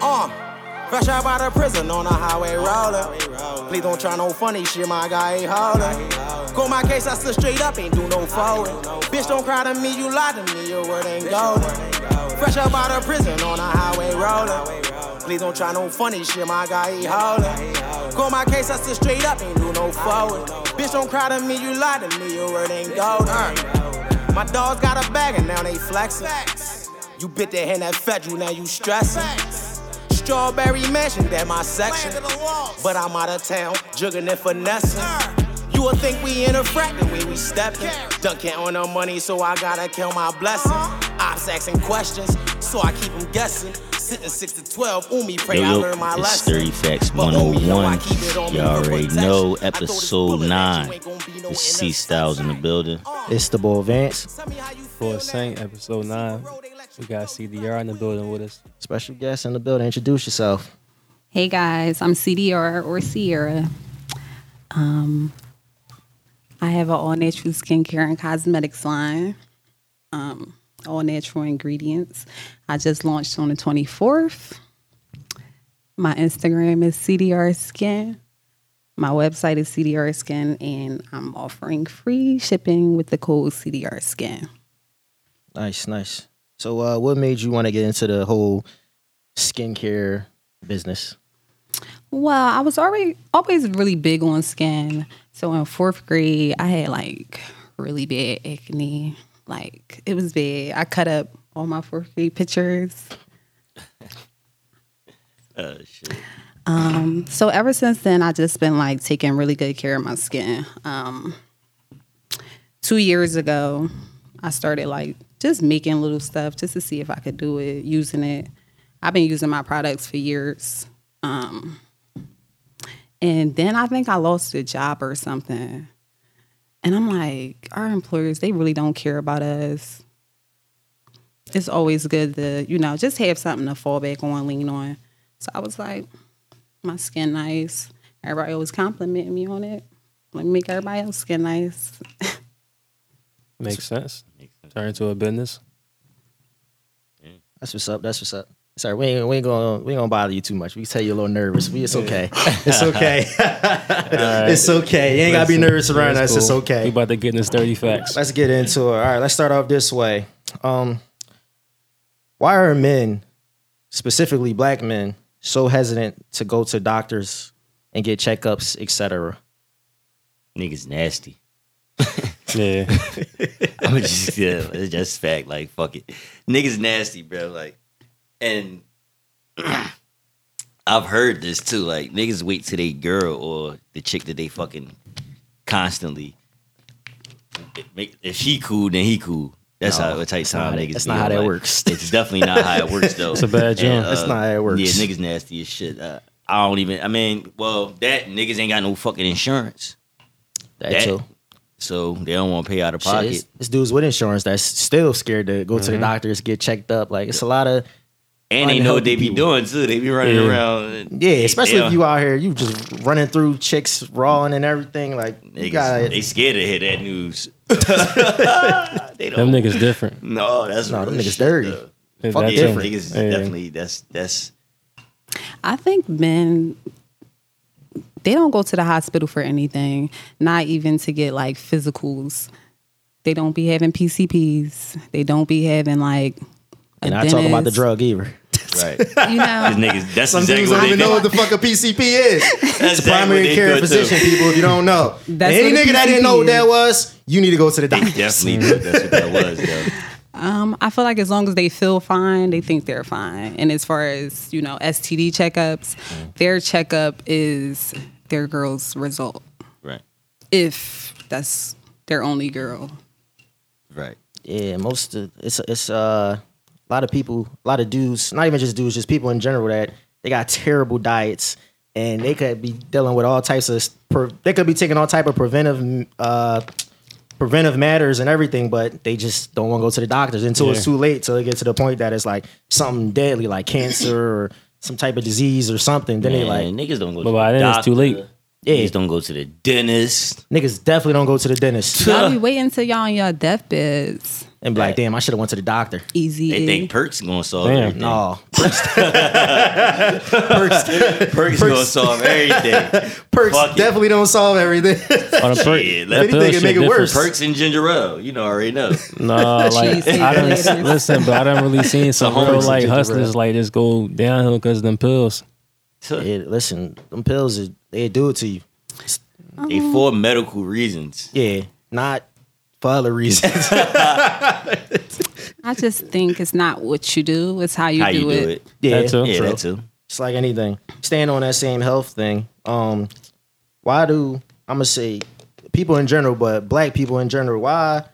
Uh, fresh out out of prison on a highway roller. Please don't try no funny shit, my guy ain't holding. Go my case, I stood straight up, ain't do no folding. Bitch, don't cry to me, you lie to me, your word ain't golden. Fresh out of prison on a highway roller. Please don't try no funny shit, my guy ain't holding. Go my case, I stood straight up, ain't do no forward. Bitch, don't cry to me, you lie to me, your word ain't golden. My dogs got a bag and now they flexing. You bit that hand that fed you, now you stressing. Strawberry mansion, that my section. But I'm out of town, jugging and finessing. You would think we in a frat the way we steppin'. Don't count on no money, so I gotta count my blessings. Ops asking questions, so I keep them guessing. Sitting 6 to 12, Umi pray Yo, I learn my it's lesson. 30 Facts But homie, know oh oh, I 101. keep it on me Y'all for already know, I throw this episode 9. you, ain't gonna be no The C Styles in the building. It's the boy Vance. Tell me how you For feel, Saint, episode 9. We got CDR in the building with us. Special guest in the building. Introduce yourself. Hey guys, I'm CDR or Sierra. Um, I have an all natural skincare and cosmetics line. Um, all natural ingredients. I just launched on the 24th. My Instagram is CDR Skin. My website is CDR Skin, and I'm offering free shipping with the code CDR Skin. Nice, nice. So, uh, what made you want to get into the whole skincare business? Well, I was already always really big on skin. So in fourth grade, I had like really bad acne. Like it was bad. I cut up all my fourth grade pictures. Uh, shit. Um, so ever since then, I just been like taking really good care of my skin. Um, two years ago, I started like just making little stuff just to see if I could do it, using it. I've been using my products for years. Um, and then I think I lost a job or something. And I'm like, our employers, they really don't care about us. It's always good to, you know, just have something to fall back on, lean on. So I was like, my skin nice. Everybody always complimenting me on it. Let me make everybody else skin nice. Makes sense. Turn into a business. That's what's up. That's what's up. Sorry, we ain't, we ain't gonna we ain't gonna bother you too much. We can tell you a little nervous. We, it's okay. It's okay. It's okay. You ain't gotta be nervous around that's us. It's cool. okay. We about to get in this 30 facts. Let's get into it. All right, let's start off this way. Um, why are men, specifically black men, so hesitant to go to doctors and get checkups, etc.? Niggas nasty. Yeah. I'm just, yeah, it's just fact. Like, fuck it. Niggas nasty, bro. Like, and I've heard this too. Like, niggas wait till they girl or the chick that they fucking constantly make. If she cool, then he cool. That's No, how what type time niggas. that's not how that like, works. It's definitely not how it works though. It's a bad jump. That's not how it works. Yeah, niggas nasty as shit. Uh, I don't even. I mean, well, that niggas ain't got no fucking insurance, That, that- too. So they don't want to pay out of Shit, pocket. it's, it's dudes with insurance that's still scared to go to the mm-hmm. doctors, get checked up. Like it's a lot of And they know what they be people. doing too. They be running Yeah. around. and yeah, especially if you out here, you just running through chicks rawing and everything. Like you Niggas, got they scared to hear that news. they Them don't. Them niggas different. No, that's No, real them niggas shit, dirty. Fuck that Yeah, different. niggas Yeah. definitely. That's that's. I think men they don't go to the hospital for anything, not even to get like physicals. They don't be having PCPs. They don't be having like a and I talk about the drug either. Right. You know, These niggas. That's Some exactly dudes don't even know what the fuck a PCP is. That's It's a primary they care do, too. physician, people. If you don't know, That's any nigga that didn't know what that is. was, you need to go to the They doctor. definitely do. That's what that was, yo. Um, I feel like as long as they feel fine, they think they're fine. And as far as, you know, STD checkups, their checkup is their girl's result. Right. If that's their only girl. Right. Yeah, most of it's it's uh, a lot of people, a lot of dudes, not even just dudes, just people in general that they got terrible diets and they could be dealing with all types of pre- they could be taking all type of preventive uh preventive matters and everything, but they just don't want to go to the doctors until it's too late till they get to the point that it's like something deadly like cancer or some type of disease or something. Then they Man, like niggas don't go. But to by the then it's too late. Yeah. Niggas don't go to the dentist. niggas definitely don't go to the dentist. Y'all be waiting till y'all on your deathbeds. And be like, damn, I should have went to the doctor. Easy. They think perks gonna solve Damn. everything. No, Perks Perks gonna solve everything. perks Fuck it. definitely don't solve everything. On the perk, Shit, that anything, pill it shit make it different. worse. Perks and ginger ale. You know, already know. Nah, like Cheesecake I done haters. listen, but I don't really seen some The real homeless like ginger hustlers like just go downhill because of them pills. Yeah, listen, them pills, is- they do it to you. They for medical reasons. Yeah, not for other reasons. I just think it's not what you do; it's how you, How do, you it. do it? yeah, That too. Yeah, that too. It's like anything. Staying on that same health thing. Um, why do I'm gonna say people in general, but black people in general? Why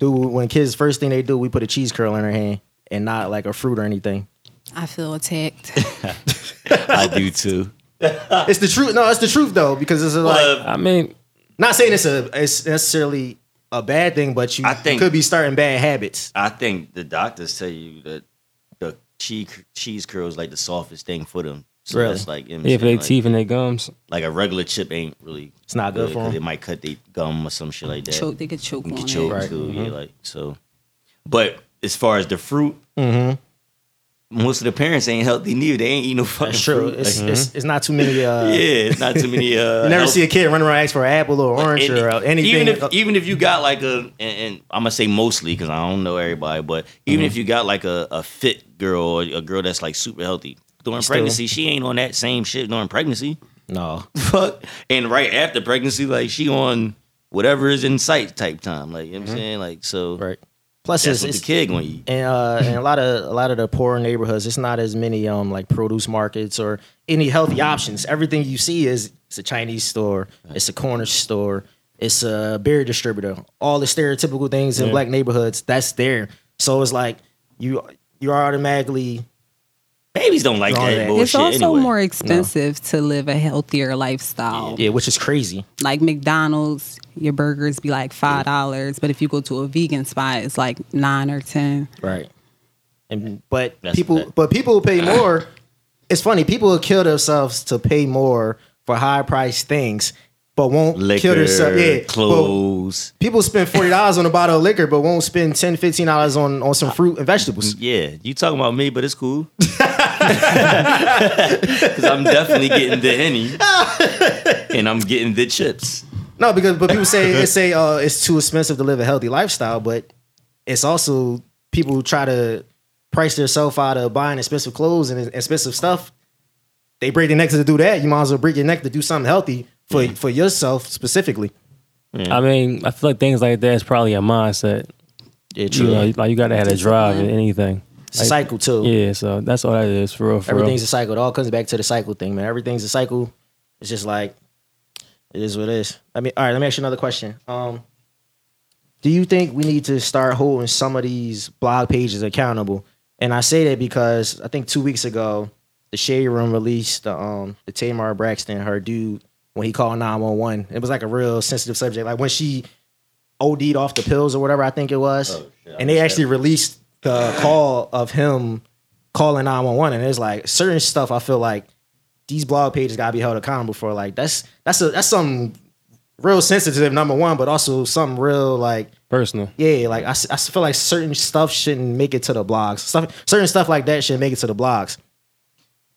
do when kids first thing they do, we put a cheese curl in their hand and not like a fruit or anything? I feel attacked. I do too. It's the truth. No, it's the truth though because it's like Well, I mean, not saying it's a it's necessarily a bad thing, but you I think- could be starting bad habits. I think the doctors tell you that the cheese cheese curl is like the softest thing for them. So Really? that's like, you know what yeah, for saying? their like, teeth and their gums. like a regular chip ain't really. It's not good for 'cause 'em. It might cut their gum or some shit like that. choke. They could choke You on can it. choke Right. too. Mm-hmm. Yeah, like so. But as far as the fruit, Mm-hmm. Most of the parents ain't healthy neither. They ain't eating no fucking That's true. fruit. It's, Like, it's it's not too many. Uh, yeah, it's not too many. Uh, You never health- see a kid running around asking for an apple or orange and or uh, anything. Even if even if you got like a, and, and I'm gonna say mostly because I don't know everybody, but even Mm-hmm. if you got like a, a fit girl or a girl that's like super healthy during Still- pregnancy, she ain't on that same shit during pregnancy. no, Fuck, and right after pregnancy, like she on whatever is in sight type time. Like you know what I'm saying, like so. Mm-hmm. right. Plus, That's it's, what the it's kid eat. and uh, and a lot of a lot of the poorer neighborhoods, it's not as many um like produce markets or any healthy options. Everything you see is it's a Chinese store, it's a corner store, it's a beer distributor. All the stereotypical things in Yeah. black neighborhoods, that's there. So it's like you you are automatically Babies don't like All that that. bullshit It's also anyway. more expensive to live a healthier lifestyle. yeah, which is crazy. Like McDonald's, your burgers be like five dollars, but if you go to a vegan spot, it's like nine or ten. Right. And but That's people that- but people will pay more. It's funny, people will kill themselves to pay more for high priced things, but won't Liquor, kill themselves. Yeah. but clothes. people spend forty dollars on a bottle of liquor, but won't spend 10 dollars on, on some fruit and vegetables. Yeah, you talking about me, but it's cool. Because I'm definitely getting the henny, and I'm getting the chips. No, because but people say they say uh, it's too expensive to live a healthy lifestyle, but it's also people who try to price themselves out of buying expensive clothes and expensive stuff. They break their neck to do that. You might as well break your neck to do something healthy for for yourself specifically. I mean, I feel like things like that is probably a mindset. Yeah, You know, like you gotta have a drive in anything. It's a cycle too. Yeah, so that's all that is for real. For Everything's real. a cycle. It all comes back to the cycle thing, man. Everything's a cycle. It's just like it is what it is. I mean, all right. Let me ask you another question. Um, do you think we need to start holding some of these blog pages accountable? And I say that because I think two weeks ago, the Shade Room released the um the Tamar Braxton, her dude, when he called nine one one. It was like a real sensitive subject. Like when she OD'd off the pills or whatever I think it was, Oh, shit, and they actually that. released the call of him calling 911 and it's like certain stuff I feel like these blog pages gotta be held accountable for like that's that's a that's something real sensitive number one but also something real like Personal. yeah like I, I feel like certain stuff shouldn't make it to the blogs stuff certain stuff like that should make it to the blogs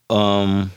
Um,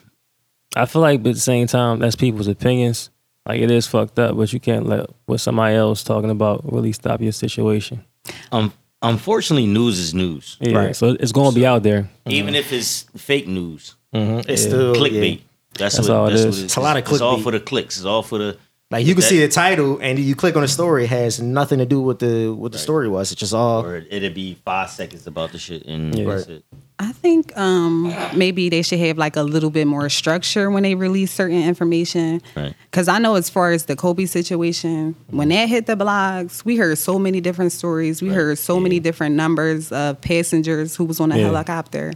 I feel like, but at the same time, that's people's opinions. Like it is fucked up, but you can't let what somebody else talking about really stop your situation. um, unfortunately, news is news, Yeah, Right. so it's gonna be out there. even if it's fake news, mm-hmm. it's still clickbait. yeah. That's, That's what, all it that's is. what It's a lot of clickbait. It's all for the clicks. It's all for the. Like you can that- see the title and you click on the story it has nothing to do with the what the story was it's just all Or it'd be five seconds about the shit, and Yeah. that's it. I think um, maybe they should have like a little bit more structure when they release certain information. Right. Because I know as far as the Kobe situation, when that hit the blogs, we heard so many different stories. We heard so many different numbers of passengers who was on a Yeah. helicopter.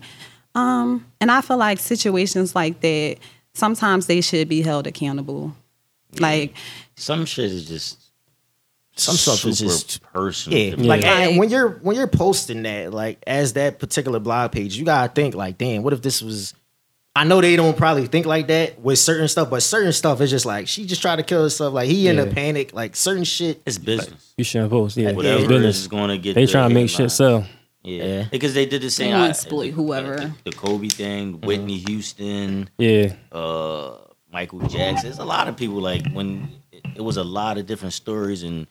Um, and I feel like situations like that, sometimes they should be held accountable. Like, Some shit is just some stuff is just personal. Yeah, like Yeah. and when you're when you're posting that, like as that particular blog page, you gotta think like, damn, what if this was I know they don't probably think like that with certain stuff, but certain stuff is just like she just tried to kill herself. Like he in a panic. Like certain shit. It's business. You shouldn't post. Yeah, Whatever it's it is business. is going to get. They the trying to make shit sell. Yeah. Yeah. because they did the same. wanna I- exploit whoever. The, the Kobe thing, Whitney Houston, Yeah, uh, Michael Jackson. There's a lot of people like when it, it was a lot of different stories and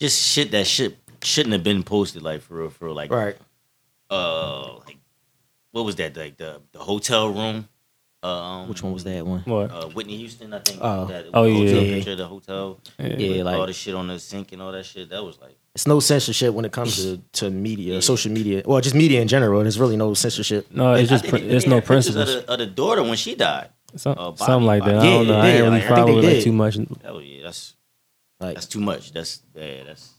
just shit that shit shouldn't have been posted. Like for real, for real. like Right. uh, like what was that? Like the the hotel room. Um, Which one was that one? what? Uh, Whitney Houston, I think. Oh. that Oh, hotel yeah. picture of the hotel. Yeah. Yeah, like- all the shit on the sink and all that shit. That was like. It's no censorship when it comes to, to media, social media. Well, just media in general. There's really no censorship. No, it's I just think prin- they- it's no had principles. Of the, of the daughter when she died. Some, uh, Bobby- something like that. I don't know. Yeah, I ain't yeah, really like, I think follow they it like did. too much. That was yeah. That's Like that's too much. That's yeah. That's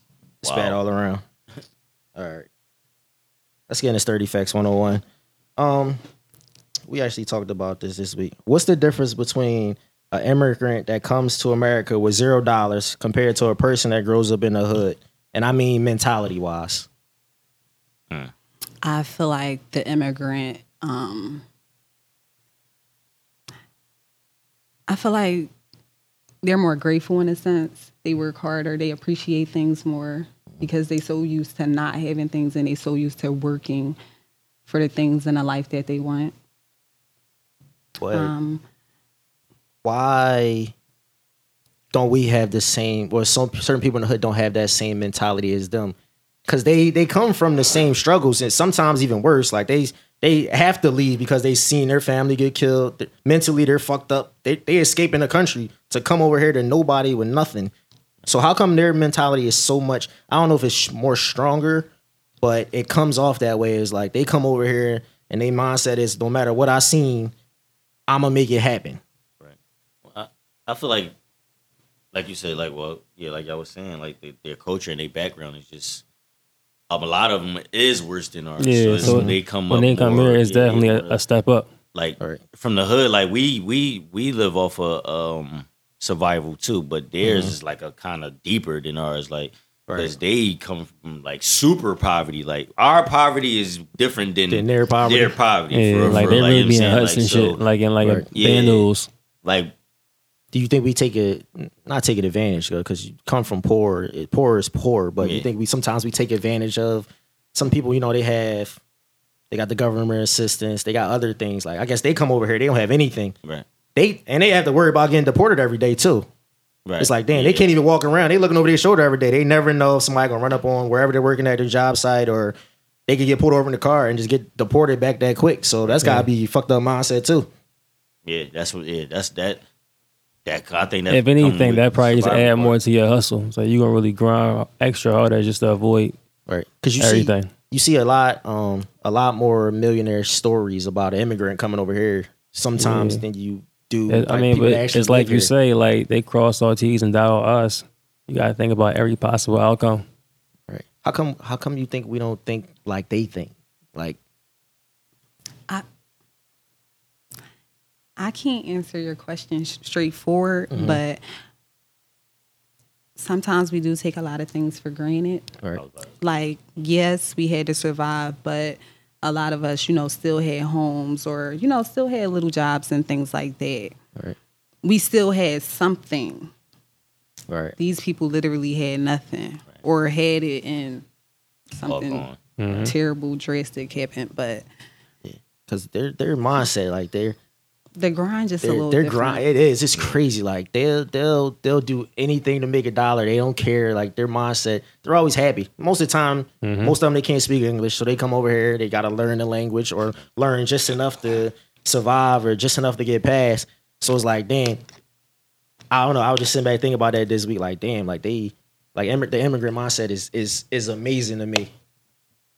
it's wow. bad all around. All right. Let's get into sturdy facts 101. Um, we actually talked about this this week. What's the difference between an immigrant that comes to America with zero dollars compared to a person that grows up in the hood? And I mean mentality wise. I feel like the immigrant, um, I feel like they're more grateful in a sense. They work harder, they appreciate things more because they so used to not having things and they so used to working for the things in a life that they want. But Um, why don't we have the same Well, some certain people in the hood don't have that same mentality as them because they they come from the same struggles and sometimes even worse like they they have to leave because they seen their family get killed. Mentally they're fucked up. They they escaping the country to come over here to nobody with nothing. So how come their mentality is so much i don't know if it's more stronger but it comes off that way. Is like they come over here and their mindset is no matter what i seen i'm gonna make it happen. I, I feel like, like you said, like well, yeah, like I was saying, like they, their culture and their background is just. A lot of them is worse than ours. Yeah, so, so when they come when up they come more, here, it's yeah, definitely yeah, a, a step up. like Right. from the hood. Like we we we live off of um survival too, but theirs is like a kind of deeper than ours. Like because they come from like super poverty. Like our poverty is different than, Than their poverty. Their poverty, Yeah, for like for they real. really you be in huts saying? and shit, Like, like in like Right. a Yeah. vandals. like do you think we take it not take it advantage because you come from poor it, poor is poor but you think we sometimes we take advantage of some people you know they have they got the government assistance they got other things like i guess they come over here they don't have anything right, they and they have to worry about getting deported every day too right. it's like damn Yeah. they can't even walk around they looking over their shoulder every day they never know if somebody gonna run up on wherever they're working at their job site or they could get pulled over in the car and just get deported back that quick so that's gotta be fucked up mindset too Yeah, that's what. Yeah, that's that. That I think that. If anything, that probably just add part. more to your hustle. So you gonna really grind extra harder just to avoid Right. Because you everything. see, you see a lot, um, a lot more millionaire stories about an immigrant coming over here sometimes Yeah. than you do. It- I mean, but it's like you here. say, like they cross our T's and dot our I's. You gotta think about every possible outcome. Right. How come? How come you think we don't think like they think? Like, I can't answer your question sh- straightforward, mm-hmm. but sometimes we do take a lot of things for granted. right. Like, yes, we had to survive, but a lot of us, you know, still had homes or, you know, still had little jobs and things like that. Right. We still had something. Right. These people literally had nothing or had it and All something gone. Mm-hmm. terrible, drastic happened. But Because their their mindset, like they're the grind just a their, little their different. grind. It is. It's crazy. Like they'll they'll they'll do anything to make a dollar. They don't care. Like their mindset. They're always happy. Most of the time, mm-hmm. most of them they can't speak English, so they come over here. They got to learn the language or learn just enough to survive or just enough to get past. So it's like, damn. I don't know. I was just sitting back thinking about that this week. Like, damn. Like they, like immig- the immigrant mindset is is is amazing to me.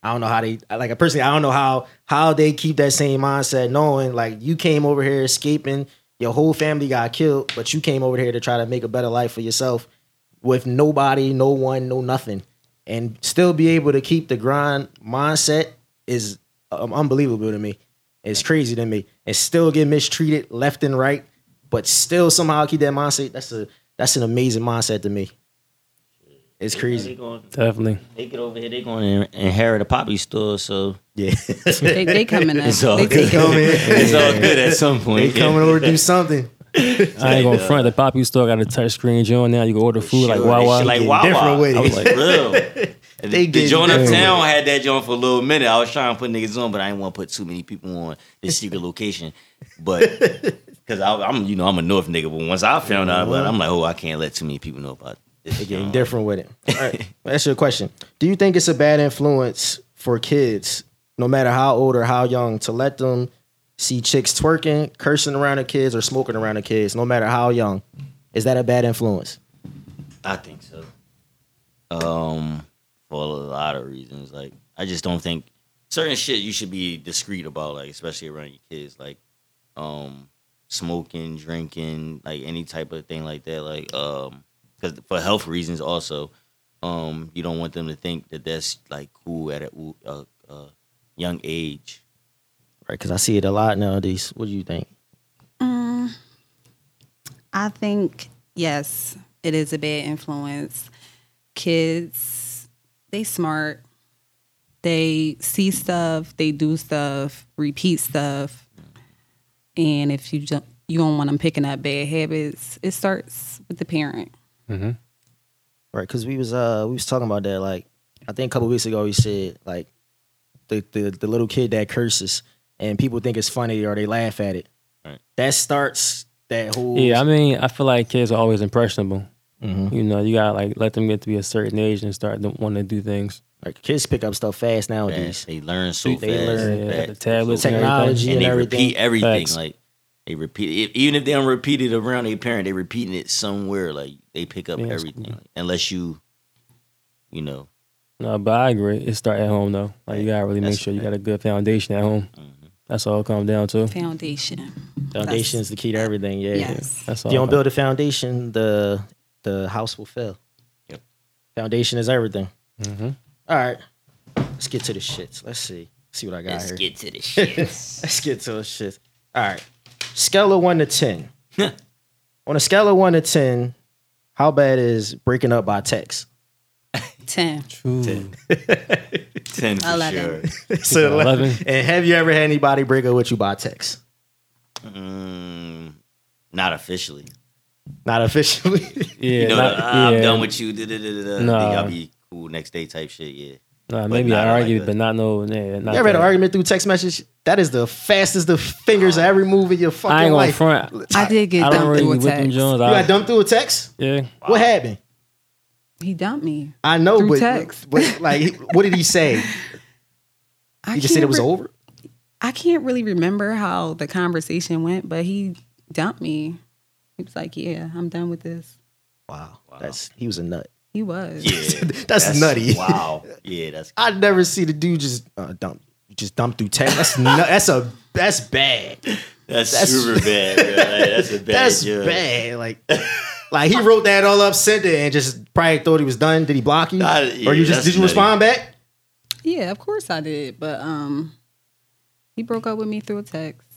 I don't know how they like personally. I don't know how how they keep that same mindset, knowing like you came over here escaping, your whole family got killed, but you came over here to try to make a better life for yourself with nobody, no one, no nothing, and still be able to keep the grind mindset is um, unbelievable to me. It's crazy to me, and still get mistreated left and right, but still somehow keep that mindset. That's a that's an amazing mindset to me. It's crazy. They crazy. going, Definitely. they get over here. They going to inherit a poppy store. So Yeah, They, they coming up. It's all They good. take come it. in. it's all good at some point. They point. coming over to do something. I ain't gonna front. The Poppy store got a touch screen joint now. You can order food like Sure, Wawa. they like Wawa. different with I was like, real. They the getting joint different uptown had that joint for a little minute. I was trying to put niggas on, but I didn't want to put too many people on this secret location. But because I'm, you know, I'm a North nigga. But once I found out about it, I'm like, oh, I can't let too many people know about joint. different with it. All right, that's your question. Do you think it's a bad influence for kids, no matter how old or how young, to let them see chicks twerking, cursing around the kids, or smoking around the kids, no matter how young? Is that a bad influence? I think so. Um, for a lot of reasons. Like, I just don't think certain shit you should be discreet about, like especially around your kids, like um smoking, drinking, like any type of thing like that. Like, um, because for health reasons, also, um, you don't want them to think that that's like cool at a, a, a young age. Right, because I see it a lot nowadays. What do you think? I think yes, it is a bad influence. Kids, they smart. They see stuff, they do stuff, repeat stuff, and if you ju- you don't want them picking up bad habits, it starts with the parent. Right, because we was uh we was talking about that. Like, I think a couple weeks ago, we said like the, the the little kid that curses and people think it's funny or they laugh at it. Right. That starts that whole Yeah, I mean, I feel like kids are always impressionable. Mhm. You know, you gotta like let them get to be a certain age and start wanting to do things. Like kids pick up stuff fast nowadays. Fast. They learn so They fast. learn, yeah, the tablets So and Technology and and they everything. repeat everything. Facts. Like they repeat it, even if they don't repeat it around their parent, they repeating it somewhere. Like they pick up Yeah, everything, cool. Unless you, you know, No, but I agree. It start at home though. Like you gotta really make That's sure you got a good foundation at home. Mm-hmm. That's all it comes down to. Foundation. Foundation is the key to everything. Yeah. Yes. That's If you don't build a foundation, the the house will fail. Yep. Foundation is everything. Mhm. All right. Let's get to the shits. Let's see. See what I got let's here. get to the shit. Let's get to the shits. All right. Scale of one to ten. On a scale of one to ten, how bad is breaking up by text? Ten. True. Ten for Eleven. sure. So, Eleven. And have you ever had anybody break up with you by text? Mm, not officially. Not officially. Yeah, You know, not- the, "Ah, I'm yeah. done with you. Da, da, da, da, da. Nah. Think I'll be cool next day type shit. Yeah. Nah, maybe not I like argue, that. but not no. Yeah, not you ever had an argument through text message? That is the fastest the fingers of every move in your fucking I ain't life. front. I did get I dumped really through a text. Jones. You I, got dumped through a text? yeah, What happened? He dumped me. I know, Through but, text. but like, what did he say? I He just said it was re- over. I can't really remember how the conversation went, but he dumped me. He was like, "Yeah, I'm done with this." Wow, that's he was a nut. He was. Yeah. That's, nutty. Wow. Yeah, that's I never see the dude just uh, dump. Just dump through text. That's nu- that's a that's bad. that's, That's- super bad. Like, that's a bad That's joke. bad. Like, like he wrote that all up, sent it, and just probably thought he was done. Did he block you, Nah, yeah, or you just did you nutty. respond back? Yeah, of course I did, but um, he broke up with me through a text,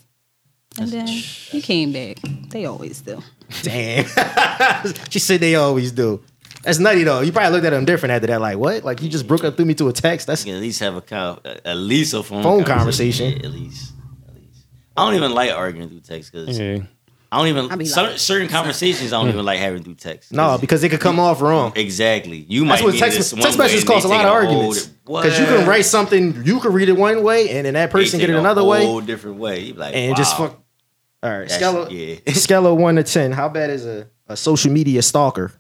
and then he came back. They always do. Damn. she said they always do. That's nutty though. You probably looked at him different after that. Like, what? Like you just broke up through me to a text? That's You can at least have a con- at least a phone, Phone conversation. Yeah, at least, at least. I don't even like arguing through text because yeah. I don't even I be certain, like- certain conversations I don't even like having through text. No, 'Cause- because it could come off wrong. exactly. You might That's what text, this one text messages and cause a lot of arguments. Because you can write something, you can read it one way, and then that person get it a another way, whole different way. You be like, and just fuck. All right, that's- scale of, yeah. scale of one to ten. How bad is a, a social media stalker?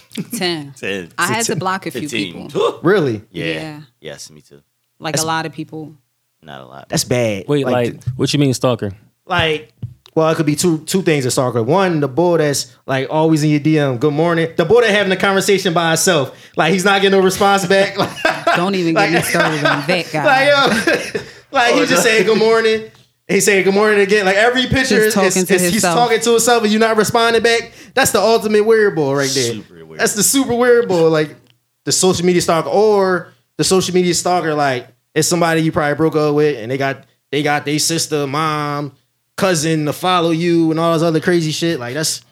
Ten. 10, I had to block a few 15. people, Really? Yeah. Yeah. Yes, me too. like a lot of people. Not a lot. That's bad. Wait, like, what you mean stalker? like well it could be two two things in stalker one the boy that's like always in your dm good morning the boy that having a conversation by himself like he's not getting no response back Don't even get me started on that guy. like yo like he just saying good morning he saying good morning again like every picture is, talking is- to is- he's talking to himself and you're not responding back that's the ultimate weird boy right there Super weird. that's the super weird boy like the social media stalker or the social media stalker like it's somebody you probably broke up with and they got they got their sister mom cousin to follow you and all this other crazy shit like that's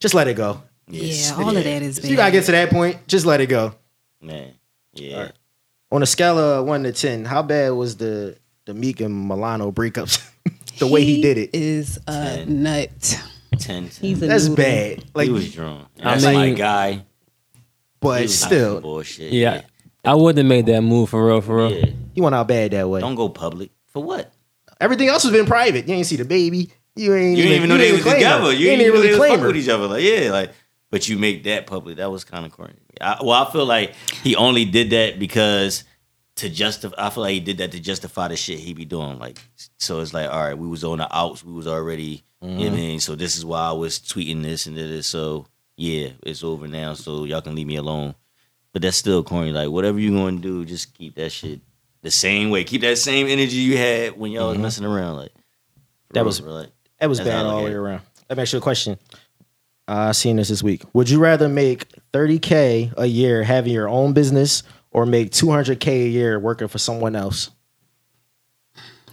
just let it go Yeah, all of that is bad. you gotta get to that point, just let it go. Man, yeah. Alright. On a scale of one to ten, how bad was the the Meek and Milano breakups? the way he did it. is a Ten. nut. 10, 10. He's a That's noodle. bad. Like, he was drunk. I That's my mean- guy. He but was on some still, bullshit. Yeah, I wouldn't have made that move for real, for real. yeah. he went out bad that way. Don't go public for what? Everything else has been private. You ain't see the baby. You ain't. You didn't even know they was claim her. together. You ain't didn't even know really they was claim fucking her. with each other. Like yeah, like. But you make that public. That was kind of corny. I, well, I feel like he only did that because to justify. I feel like he did that to justify the shit he be doing. Like so, it's like all right, we was on the outs. We was already. You know what I mean? So this is why I was tweeting this and this. So yeah, it's over now. So y'all can leave me alone. But that's still corny. Like whatever you gonna do, just keep that shit the same way. Keep that same energy you had when y'all was messing around. Like That real, was- real, like, That was bad all the way around. Let me ask you a question. Uh, I seen this this week. Would you rather make 30k a year having your own business or make 200k a year working for someone else?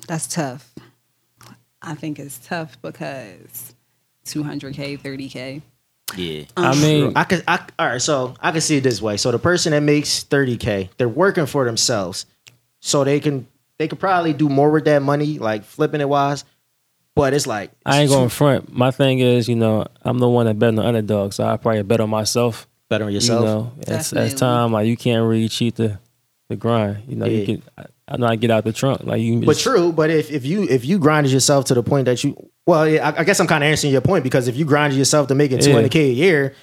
That's tough. I think it's tough because 200k, 30k. yeah. Um, I mean, I could. I, all right, so I can see it this way. So the person that makes 30k, they're working for themselves, so they can they could probably do more with that money, like flipping it wise. But it's like I ain't going front. My thing is, you know, I'm the one that bet on the underdog, so I probably bet on myself. Better on yourself. You know, as, as time, like you can't really cheat the the grind. You know, Yeah. you can. I, I know I get out the trunk. Like you, But just- true, but if, if you if you grinded yourself to the point that you well, yeah, I, I guess I'm kind of answering your point because if you grind yourself to making Yeah. 200k a year,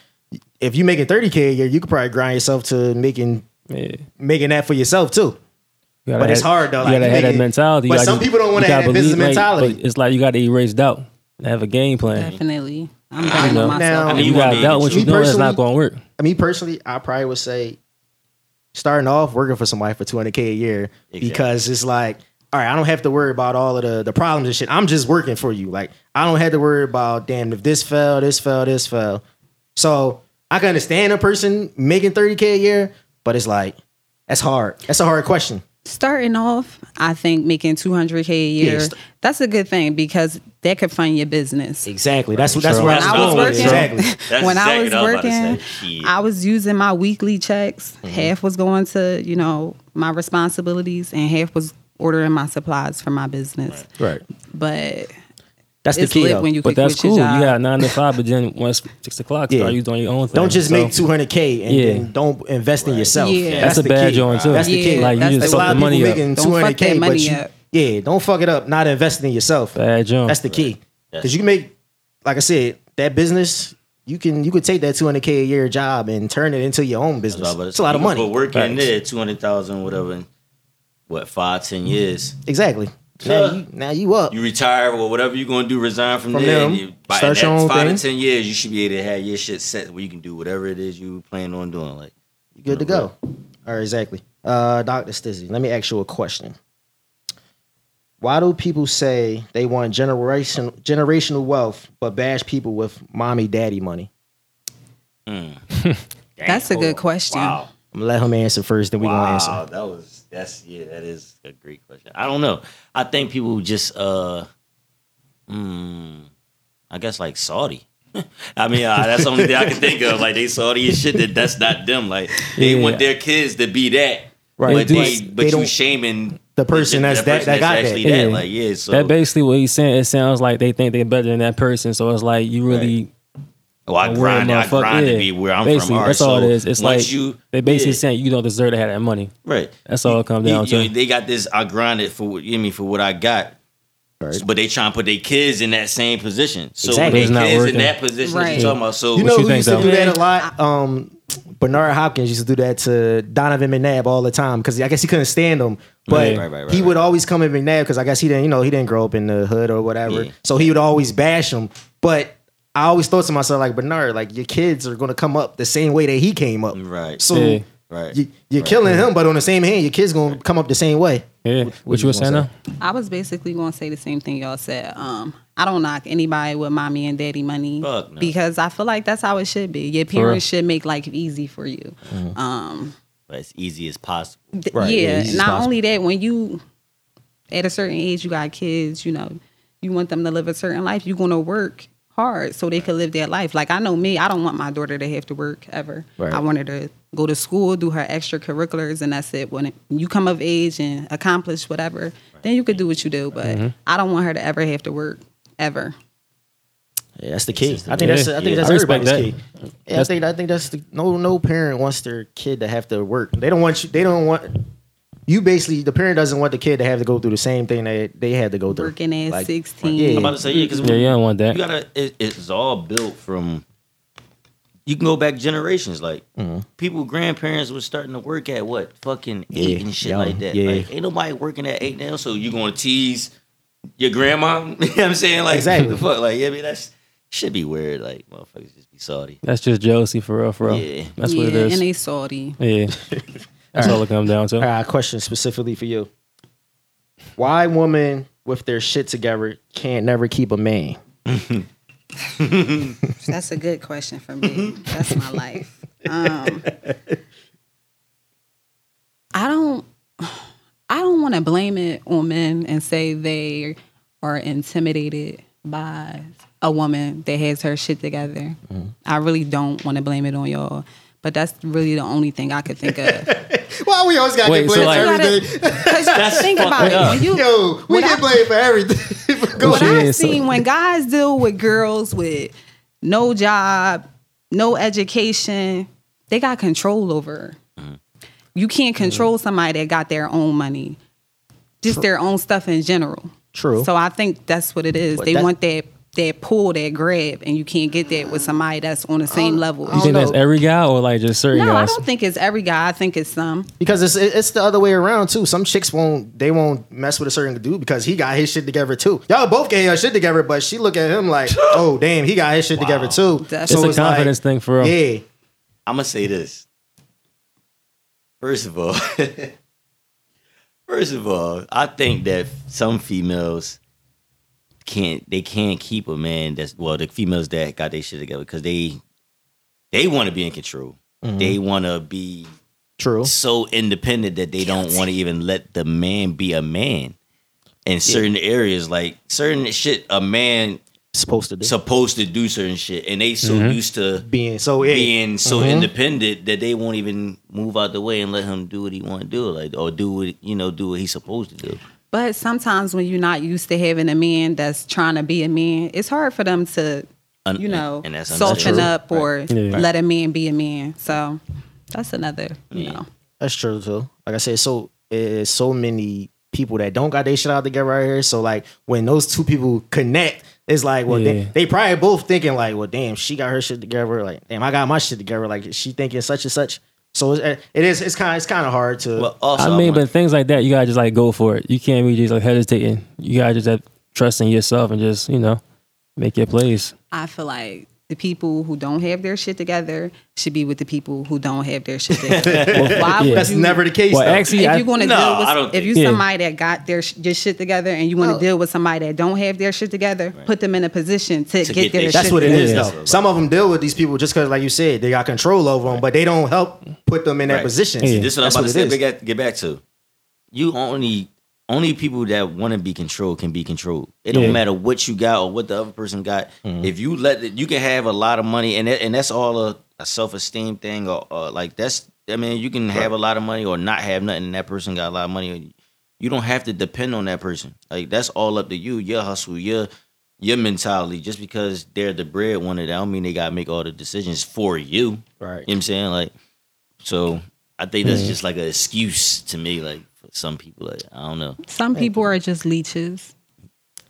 if you making 30k a year, you could probably grind yourself to making Yeah. making that for yourself too. You gotta But it's hard, though, You like, gotta have that nigga- mentality. You but gotta- some people don't wanna have gotta that business believe, like, mentality. but it's like you got to erase doubt and have a game plan. Definitely. I'm betting know. on myself. Now- I mean, you you wanna got be doubt what you're doing. It's not going to work. I mean, personally, I probably would say starting off working for somebody for 200k a year because it's like, all right, I don't have to worry about all of the the problems and shit. I'm just working for you. Like, I don't have to worry about damn if this fell, this fell, this fell. So I can understand a person making 30k a year, but it's like that's hard. That's a hard question. Starting off, I think making 200k a year, Yeah, st- that's a good thing because that could fund your business. Exactly. That's what that's True. where When I'm was going working- Exactly. That's when I exactly was I was working, say. I was using my weekly checks. Mm-hmm. Half was going to, you know, my responsibilities and half was ordering my supplies for my business. Right. But That's the it's key. lit though. when you But that's cool. your You job. got nine to five, but then once six o'clock, Yeah. start you doing your own thing. Don't just So, make 200k and Yeah. then don't invest in yourself. Yeah. That's, a bad key. joint too. That's the key. Yeah, Like you that's just a the- fuck lot the money up. making Don't two fuck hundred k, that but money you, up. yeah, don't fuck it up. Not investing in yourself. Bad joint. That's the key. Because you can make, like I said, that business. You can you could take that two hundred k a year job and turn it into your own business. But It's a lot of money. Put work in Facts. there, two hundred thousand, whatever. In, what five, ten years? Exactly. Now you now you up. You retire or whatever you're gonna do, resign from, From there. them, and you, by start your that own five thing. to ten years, you should be able to have your shit set where you can do whatever it is you plan on doing. Like You good to go. All right, exactly. Uh, Doctor Stizzy, let me ask you a question. Why do people say they want generation generational wealth but bash people with mommy daddy money? That's a Damn. good question. Wow. I'm gonna let him answer first, then we're gonna answer. that was that's yeah, that is a great question. I don't know. I think people just uh, hmm, I guess like Saudi. I mean, uh, that's the only thing I can think of. Like they Saudi and shit. That that's not them. Like they Yeah. want their kids to be that. Right, But, but they, they but you don't- shaming the person that's that- that got that. actually Yeah. Like yeah, so that basically what he's saying. It sounds like they think they're better than that person. So it's like you really oh, I a weird grind. I motherfucker. grind Yeah. to be where I'm basically, from. All right, That's all it is. It's like you they basically yeah. saying you don't deserve to have that money. right. That's all it comes You- down you- to. they got this. I grinded for you know, me for what I got. Right. But they trying to put their kids in that same position. So Exactly. when It's not their kids working. in that position that Right. you talking about. So You know you who think, used to do that a lot? Um, Bernard Hopkins used to do that to Donovan McNabb all the time because I guess he couldn't stand him. But Right, right, right, he would always come at McNabb because I guess he didn't, you know, he didn't grow up in the hood or whatever. Yeah. So he would always bash him. But I always thought to myself, like Bernard, like your kids are gonna come up the same way that he came up. Right. So Yeah. Right. you, you're killing him, but on the same hand, your kids gonna come up the same way. yeah. What you were saying gonna? I was basically going to say the same thing y'all said. Um, I don't knock anybody with mommy and daddy money Fuck no. because I feel like that's how it should be. Your parents should make life easy for you. Um, But as easy as possible. th- Right, yeah, yeah. Not possible. only that, when you at a certain age, you got kids. You know, you want them to live a certain life. You're going to work hard so they could live their life. Like I know me, I don't want my daughter to have to work ever. Right. I want her to go to school, do her extracurriculars, and that's it. When it, you come of age and accomplish whatever, then you could do what you do. But Mm-hmm. I don't want her to ever have to work ever. Yeah, that's the key. I think Yeah. that's I think Yeah. that's I everybody's that. key. Yeah, I think I think that's the no no parent wants their kid to have to work. They don't want you. They don't want you. Basically, the parent doesn't want the kid to have to go through the same thing that they had to go through. Working at Like, 16. Yeah. I'm about to say yeah, because Yeah, you don't want that. You gotta. It, it's all built from. You can go back generations. Like Mm-hmm. people, grandparents was starting to work at what fucking eight Yeah, and shit young, like that. yeah. Like ain't nobody working at eight now. So you gonna tease your grandma? you know what I'm saying? Like Exactly. the fuck? Like yeah, I mean that's should be weird. Like motherfuckers just be salty. That's just jealousy for real, for real. Yeah. That's yeah, what it is. and they salty. yeah. That's all it comes down to. All right, question specifically for you. Why women with their shit together can't never keep a man? That's a good question for me. That's my life. Um, I don't. I don't want to blame it on men and say they are intimidated by a woman that has her shit together. I really don't want to blame it on y'all. But that's really the only thing I could think of. Why we always got to so get like- blamed You for gotta- everything? 'cause you think about it. You, Yo, we get blamed for everything. What I've so- seen when guys deal with girls with no job, no education, they got control over. Mm-hmm. You can't control somebody that got their own money, just their own stuff in general. True. So I think that's what it is. But they want that that pull, that grab, and you can't get that with somebody that's on the same oh, level. You think that's every guy or like just certain no, I don't think it's every guy. I think it's some. Because it's it's the other way around too. Some chicks won't they won't mess with a certain dude because he got his shit together too. Y'all both get your shit together, but she look at him like, oh damn, he got his shit together too. That's- It's a like, confidence thing for real. Yeah, I'm gonna say this. First of all, first of all, I think that some females can't they can't keep a man that's well the females that got their shit together because they they want to be in control. They want to be true. so independent that they don't want to even let the man be a man. In certain areas, like certain shit, a man Supposed to do supposed to do certain shit, and they so used to being so yeah. being so Mhm. independent that they won't even move out the way and let him do what he want to do, like or do what you know, do what he's supposed to do. But sometimes when you're not used to having a man that's trying to be a man, it's hard for them to, Un- you know, and that's soften understandable. up or Right. Yeah. let a man be a man. So that's another, you Yeah. know. That's true too. Like I said, so it's so many people that don't got their shit out together right here. So like when those two people connect, it's like, well, they, Yeah. they probably both thinking like, well, damn, she got her shit together. Like, damn, I got my shit together. Like, is she thinking such and such. So it's, it is. It's kind. It's kind of hard to. Well, also, I mean, I'm but things like that, you gotta just like go for it. You can't be just like hesitating. You gotta just have trust in yourself and just you know make your plays. I feel like the people who don't have their shit together should be with the people who don't have their shit together. Why would that's you? never the case. Well, though. actually, if I- you're going to No, deal with, I don't if you Yeah. somebody that got their sh- your shit together and you want to No. deal with somebody that don't have their shit together, put them in a position to, To get, get their their shit That's what it together. is, though. Some of them deal with these people just because, like you said, they got control over them, but they don't help put them in that Right. position. Yeah. This is what That's I'm about to it say. is. Get, get back to. You only only people that want to be controlled can be controlled. It don't Yeah. matter what you got or what the other person got. Mm-hmm. If you let it, you can have a lot of money, and that, and that's all a, a self esteem thing, or, or like that's. I mean, you can have a lot of money or not have nothing, and that person got a lot of money. You don't have to depend on that person. Like that's all up to you. Your hustle, your your mentality. Just because they're the breadwinner, that don't mean they gotta make all the decisions for you. Right. You know what I'm saying? Like, so I think that's just like an excuse to me, like some people. Like, I don't know. Some people are just leeches.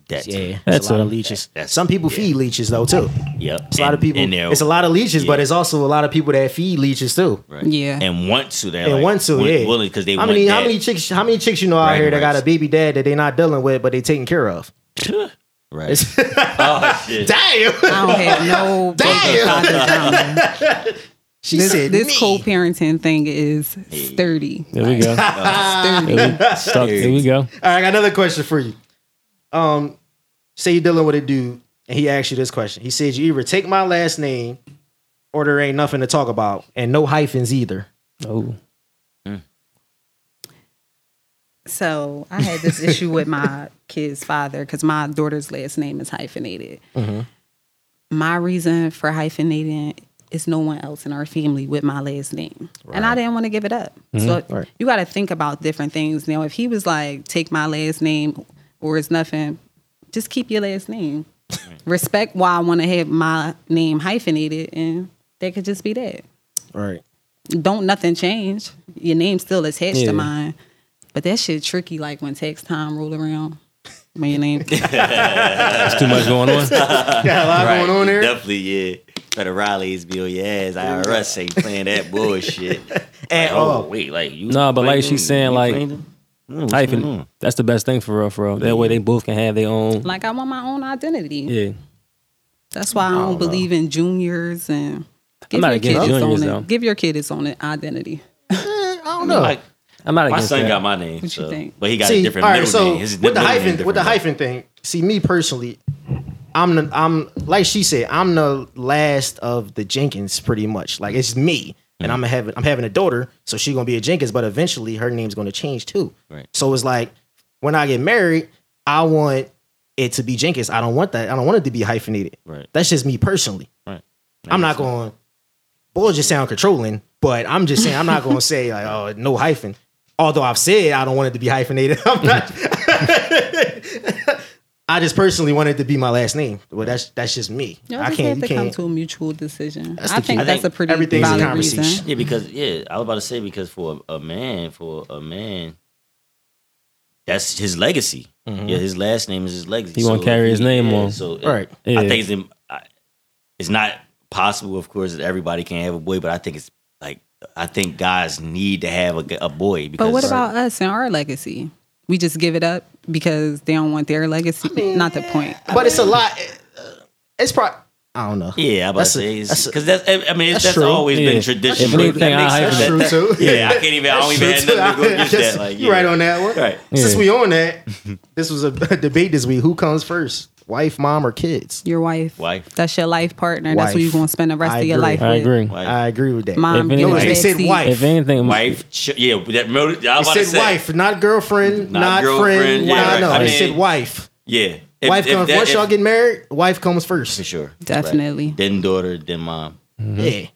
That Yeah, That's it's a lot of leeches. that's- Some people yeah. feed leeches though too. Yep. It's a lot of people. It's a lot of leeches, but it's also a lot of people that feed leeches too. Right. Yeah. And want to. They And like, want to, yeah. Willing because they how want many? that. How many chicks? How many chicks you know out Bragging here that got a baby dad that they not dealing with, but they taking care of? Right. It's- oh shit. Damn. I don't have no Damn. father drama. She This, said this me. co-parenting thing is sturdy. There we go. Sturdy. Stuck. There we go. All right, I got another question for you. Um, say you're dealing with a dude, and he asks you this question. He says you either take my last name, or there ain't nothing to talk about, and no hyphens either. Oh, So I had this issue with my kid's father because my daughter's last name is hyphenated. my reason for hyphenating is no one else in our family with my last name. And I didn't want to give it up. So mm-hmm. Right. you got to think about different things. Now, if he was like, take my last name or it's nothing, just keep your last name. Respect why I want to have my name hyphenated and that could just be that. Right. Don't nothing change. Your name still attached Yeah. to mine. But that shit tricky like when tax time roll around. My name There's too much going on. Got a lot Right, going on there. Definitely, yeah. Better Raleigh's be on your ass. IRS ain't playing that bullshit. And oh, oh, wait, like you. Nah, but like she's saying, You like. Mm, what's going Hyphen. on? That's the best thing for real, for real. That way they both can have their own. like I want my own identity. Yeah. That's why I don't, believe in juniors and give not your against kid its juniors, own though. give your kid its own identity. I don't know. Like, I'm not my against son that. got my name, What you think? but he got see, a different all right, middle so name. His with the name hyphen, with the hyphen thing, see me personally, I'm the, I'm like she said, I'm the last of the Jenkins, pretty much. Like it's me, and I'm having I'm having a daughter, so she's gonna be a Jenkins, but eventually her name's gonna change too. Right. So it's like when I get married, I want it to be Jenkins. I don't want that. I don't want it to be hyphenated. Right. That's just me personally. Right. I'm not going. Boy, just sound controlling, but I'm just saying I'm not going to say like, oh, no hyphen. Although I've said I don't want it to be hyphenated. I'm not. I just personally wanted it to be my last name. Well, that's that's just me. Y'all I just can't. have You to come can't. come to a mutual decision. That's I the think that's a pretty everything's a conversation. reason. Yeah, because yeah, I was about to say because for a, a man, for a man, that's his legacy. Mm-hmm. Yeah, his last name is his legacy. He wanna carry his name yeah, on. So Right. I Yeah. think it's, I- it's not possible, of course, that everybody can have a boy, but I think it's like I think guys need to have a boy. Because But what about us and our legacy? We just give it up because they don't want their legacy. Not the point. But it's a lot. uh, It's probably. I don't know. Yeah, I'm about That's to say that's because that's, I mean that's that's, true. always Yeah. been tradition. If but anything, that makes I sense. That's That- true that- too. Yeah, I can't even. I don't even have nothing to go against Just- that. Like, you right on that one. Right. Since we on that, this was a debate this week. Who comes first, wife, mom, or kids? Your wife. Wife. That's your life partner. That's who Wife. you're going to spend the rest I of your agree. life I with. agree. Wife. I agree with that. Mom, If give anything- a They said wife. If anything, Wife, ch- yeah, that. I was They about to said say, wife, not girlfriend, Not not, girlfriend, friend. yeah, Nah, right. no, I they mean- said wife. Yeah, If- wife if comes that- once if- y'all get married. Wife comes first. for sure, Definitely. Right. Then daughter, then mom, Yeah,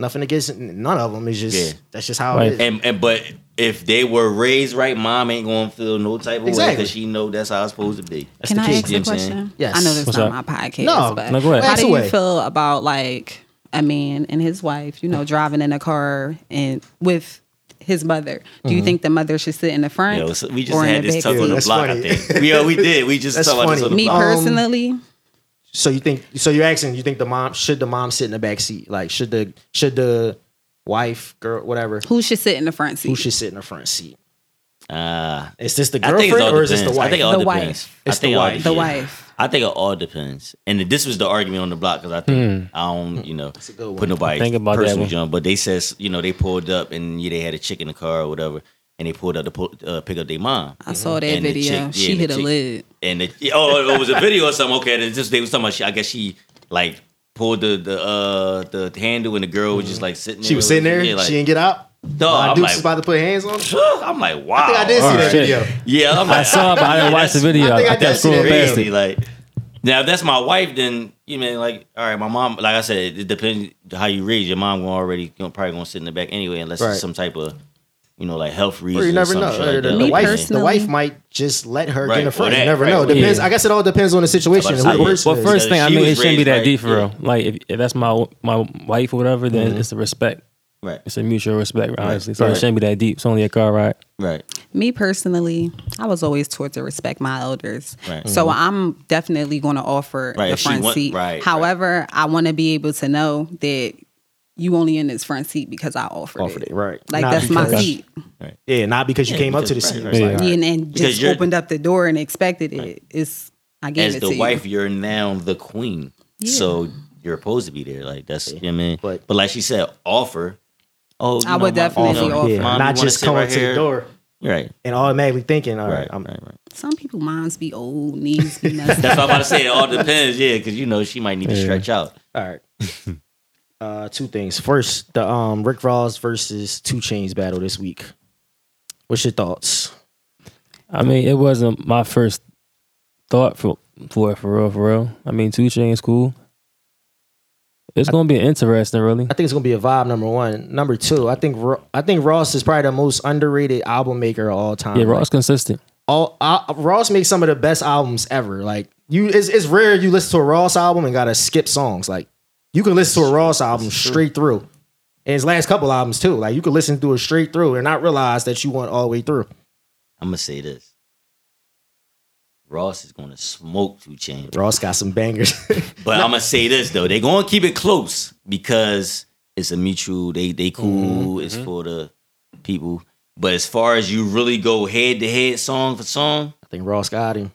nothing against none of them. It's just Yeah. that's just how Right. it is. and and but if they were raised right, mom ain't gonna feel no type of way Exactly. because she know that's how it's supposed to be. That's Can the I key. ask You a know what I'm saying? question? Yes. I know this What's not up? my podcast, No. but No, go ahead. how do you away. feel about like a man and his wife, you know, driving in a car and with his mother? Do you mm-hmm. think the mother should sit in the front Yo, so we just or in had the this back talk Yeah, on the that's block. funny. I think. Yeah, uh, we did. We just That's talked about this funny. on the Me block. Um, personally, So you think? So you're asking? You think the mom should the mom sit in the back seat? Like should the should the wife, girl, whatever, who should sit in the front seat? who should sit in the front seat? Ah. Is this the I girlfriend all or is this the wife? I think it all The wife. It's I think the it all- wife. The yeah. wife. I think it all depends. And this was the argument on the block because I think I don't, you know, a good one. put nobody Think about personal one. jump. But they says, you know, they pulled up and yeah, they had a chick in the car or whatever, and they pulled up to pull, uh, pick up their mom. I saw that And video. chick- yeah, she the hit a lid. And the, oh, it was a video or something. Okay, and just they was talking about. She, I guess she like pulled the the uh the handle and the girl was just like sitting. there. She was sitting there. Yeah, like, she didn't get out. Dog, Uh, I'm Dukes like- about to put hands on. her? I'm like, wow. I think I did see Oh, that shit. video. Yeah, I'm I saw it, but I didn't watch the video. I I, think I kept did see that video. past Like now, if that's my wife, then you mean like, all right, my mom. Like I said, it depends how you raise. Your mom gonna already gonna, probably gonna sit in the back anyway, unless Right. it's some type of, you know, like health reasons. Or you never some know. like the, the Me wife, the wife might just let her Right, get in the front. that, you never right, know. Depends. Yeah. I guess it all depends on the situation. I'm about to Who say, person Well, is. first thing, I mean, it shouldn't be that right, deep for yeah. real. Like, if, if that's my my wife or whatever, then mm-hmm. it's a respect. Right, It's a mutual respect, honestly. So Right. it shouldn't be that deep. It's only a car ride. right, Me personally, I was always taught to respect my elders. Right. So mm-hmm. I'm definitely going to offer Right, the front want- seat. right, right. However, I want to be able to know that you only in this front seat because I offered, Offered it. it, right. Like Not that's my because- seat. Yeah, not because you Yeah, came up to the seat. right, It's right. like, Yeah, and, and just opened up the door and expected it. It's I gave As it the to wife, you. you. are now the queen, so you're supposed to be there. Like that's, you know what I mean. But- But, like she said, offer. Oh, I know, would definitely Mom, offer. yeah, you not just sit coming right to the door Right, and automatically thinking, all right, right, I'm, right, right. Some people minds be old, knees be messed That's what I'm about to say. It all depends, yeah, because you know she might need to stretch out. All right. uh, two things. First, the um Rick Ross versus Two Chainz battle this week. What's your thoughts? I mean, it wasn't my first thought for for it, for real, for real. I mean, Two Chainz cool. It's gonna be interesting, really. I think it's gonna be a vibe. Number one, number two. I think I think Ross is probably the most underrated album maker of all time. Yeah, Like, Ross consistent. all uh, Ross makes some of the best albums ever. Like you, it's, it's rare you listen to a Ross album and gotta skip songs. Like you can listen to a Ross album straight through, and his last couple albums too. Like you can listen to it straight through and not realize that you went all the way through. I'm gonna say this. Ross is gonna smoke two Chainz. Ross got some bangers. But I'm gonna say this though, they're gonna keep it close because it's a mutual. They they cool. Mm-hmm. It's for the people. But as far as you really go head to head, song for song, I think Ross got him.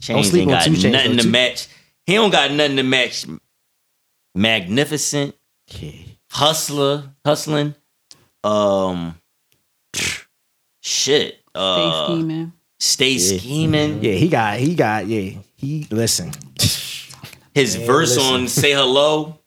Chainz ain't got nothing to match. He don't got nothing to match. Magnificent, Yeah. hustler, hustling. Um, shit. Stay Uh, scheming. stay Yeah. scheming. Yeah, he got he got yeah. He listen. His Man, verse listen. on "Say Hello."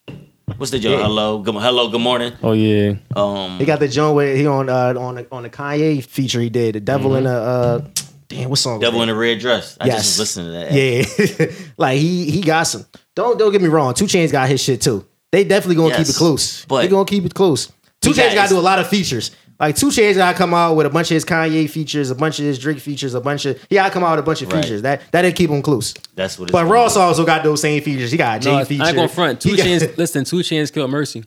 What's the joke? Yeah. Hello, good, hello, good morning. Oh yeah, Um, He got the joint where he on uh, on the, on the Kanye feature he did. The devil in a uh, damn what song? was Devil that? in a red dress. I Yes. just was listening to that. Yeah, like he he got some. Don't don't get me wrong. Two Chainz got his shit too. They definitely gonna keep it close. but- they gonna keep it close. Two He Chainz got got to do a lot of features. Like Two Chainz gotta come out with a bunch of his Kanye features, a bunch of his Drake features, a bunch of he gotta come out with a bunch of Right. features. That that didn't keep him close. That's what. It's But Ross be. also got those same features. He got a J no, I feature. ain't gonna front. Two got- Chainz. Listen, two Chainz killed Mercy.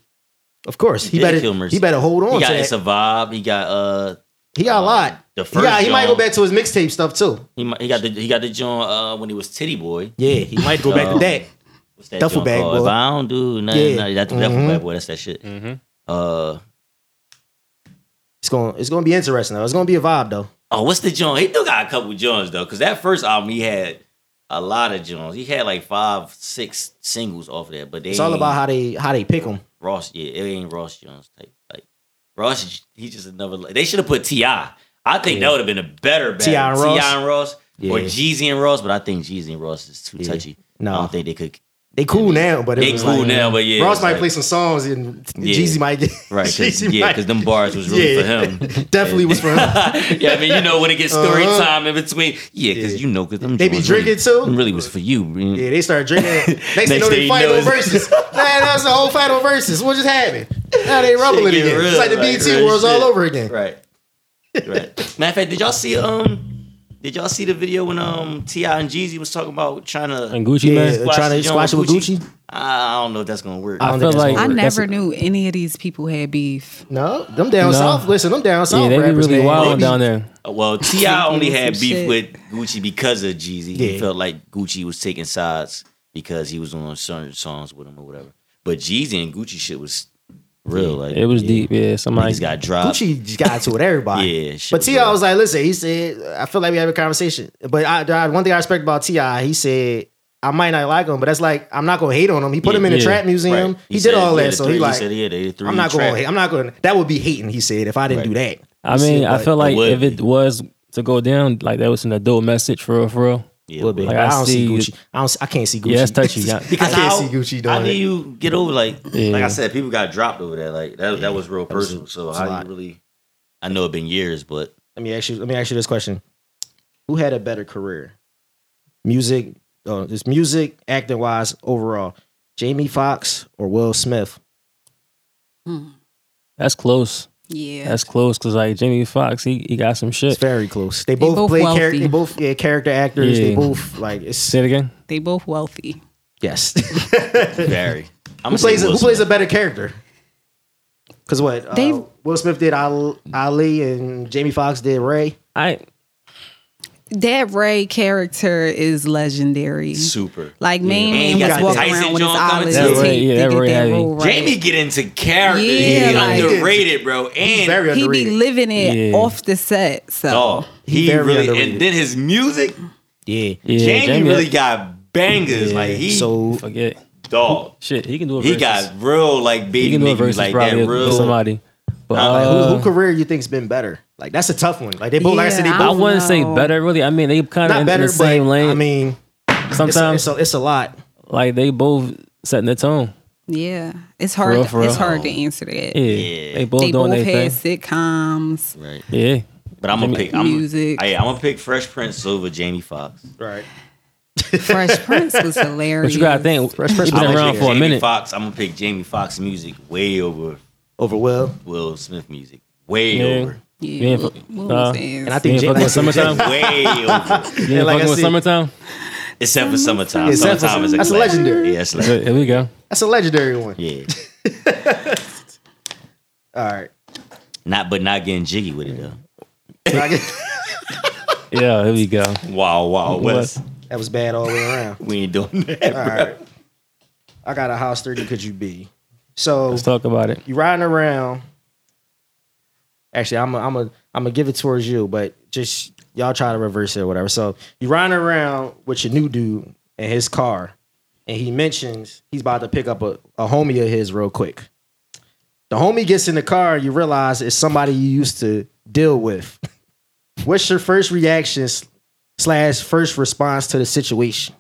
Of course, he did better kill Mercy. he better hold on He got to it's that. a vibe. He got uh he got a lot. the he, first got, he might go back to his mixtape stuff too. he might, he got the he got the joint uh when he was Tity Boi. Yeah, he might go back to Um, that. What's that Duffel Bag called? Boy. If I don't do nothing, Yeah. nothing, that's the duffel Mhm. bag boy. That's that shit. Mm-hmm. Uh It's going. to it's gonna be interesting though. It's gonna be a vibe though. oh, what's the joint? He still got a couple joints though, because that first album he had a lot of joints. He had like five, six singles off of that, but they It's all ain't- about how they how they pick them. Ross. Yeah, it ain't Ross Jones type. Like Ross, he just another. They should have put Ti. I think that would have been a better battle. T.I. and Ross? T.I. and Ross, or Yeah. Jeezy and Ross, but I think Jeezy and Ross is too Yeah. touchy. No. I don't think they could. They cool now, but it They was cool like, now, but yeah, Ross might like- play some songs and Yeah. Jeezy might get Right, cause, Jeezy yeah, because them bars was really for him. definitely was for him. yeah, I mean, you know when it gets story Uh-huh. time in between. Yeah, because Yeah. you know, because them They be drinking really, too? Really was for you. man. Yeah, they started drinking. Next, thing you know, Next they thing you fight know on is- verses. Man, that was the whole fight on verses. What just happened? Now they rumbling again. real, it's like the like, BT real Wars all over again. Right. Right. Matter of fact, did y'all see um did y'all see the video when um T.I. and Jeezy was talking about trying to And Gucci Yeah, man. Squash trying the to joint squash it with Gucci. I don't know if that's gonna work. I I don't feel like gonna I work. that's- never knew any of these people had beef. No, them down No. south. Listen, them down south. Yeah, they be rappers, really man. wild They down there. Uh, well, T.I. only had beef shit. with Gucci because of Jeezy. He felt like Gucci was taking sides because he was on certain songs with him or whatever. But Jeezy and Gucci shit was real. Like It was yeah. deep. Yeah, somebody Niggas got dropped. Gucci just got to it with everybody. Yeah, but T.I. real. was like, listen, he said, I feel like we have a conversation. But I, I- one thing I respect about T.I., he said, I might not like him, but that's like I'm not gonna hate on him. He put Yeah, him in the yeah, trap museum. Right. He, said- did all that, the so three- he like, said, yeah, they the three I'm not trap. going. I'm not going. to That would be hating. He said if I didn't do that. I He mean, said, I but feel like would if it was to go down, like that was an adult message for real, for real. Yeah, would be. Like, I, I don't see see- Gucci. I don't. I can't see Gucci. Yeah, that's touchy. Because I can't how, see Gucci doing How do you get over like Yeah. like I said, people got dropped over that. Like that that was real That was- personal. So was a how do you really? I know it been years, but Let me ask you. Let me ask you this question: Who had a better career? Music, uh, just music, acting wise, overall. Jamie Foxx or Will Smith? That's close. Yeah. That's close because like Jamie Foxx, he, he got some It's shit. very close. They both, both play character. They both yeah, character actors. They both like it's Say it again. they both wealthy. yes. very. I'm who plays who plays a better character? Because what uh, Will Smith did Al- Ali and Jamie Foxx did Ray. I That Ray character is legendary. super? Like main And he man got was walking Tyson around with his joint coming olives That Ray- yeah, that Ray that role right. Jamie get into character. Yeah, He like- underrated, bro. And very he be living it Yeah. off the set. So dog, He he, very really underrated. and then his music. Yeah. yeah, Jamie, really got bangers. Yeah. Like he so forget dog. shit. He can do a He got real like he baby can do a versus like that real. somebody. But like, uh, who, who career you think's been better? Like that's a tough one. Like they both like I said they Yeah, I wouldn't say better really. I mean, they kind of not in, better, the same but lane. I mean it's a, sometimes it's, a, it's a lot. like they both setting the tone. yeah, it's hard. real, for it's real. hard to answer that. Yeah, Yeah. they both They doing both their had thing. sitcoms. Right. Yeah, But I'm gonna Jamie- pick I'm, Music. I, I'm gonna pick Fresh Prince over Jamie Foxx. Right. Fresh Prince was hilarious. But you gotta think, Fresh Prince been around legit. for a Jamie minute. Foxx, I'm gonna pick Jamie Foxx music way over Over Will. Will Smith music. Way Yeah. over. Yeah, You ain't Will- fu- Will nah. was And I think You ain't fucking with Jamie- summertime. Way over. You ain't like I fucking with said- summertime. Except for summertime. Except for- summertime is a that's classic. legendary. Yeah, it's like, Here we go. That's a legendary one. yeah. All right. Not but not getting jiggy with it though. Yeah, here we go. Wow, wow, West. that was bad all the way around. We ain't doing that. All right. I got a house 30 could you be? So Let's talk about it. You're riding around. Actually, I'm i I'm a, I'm gonna give it towards you, but just y'all try to reverse it or whatever. So you're riding around with your new dude in his car, and he mentions he's about to pick up a, a homie of his real quick. The homie gets in the car, you realize it's somebody you used to deal with. What's your first reaction slash first response to the situation?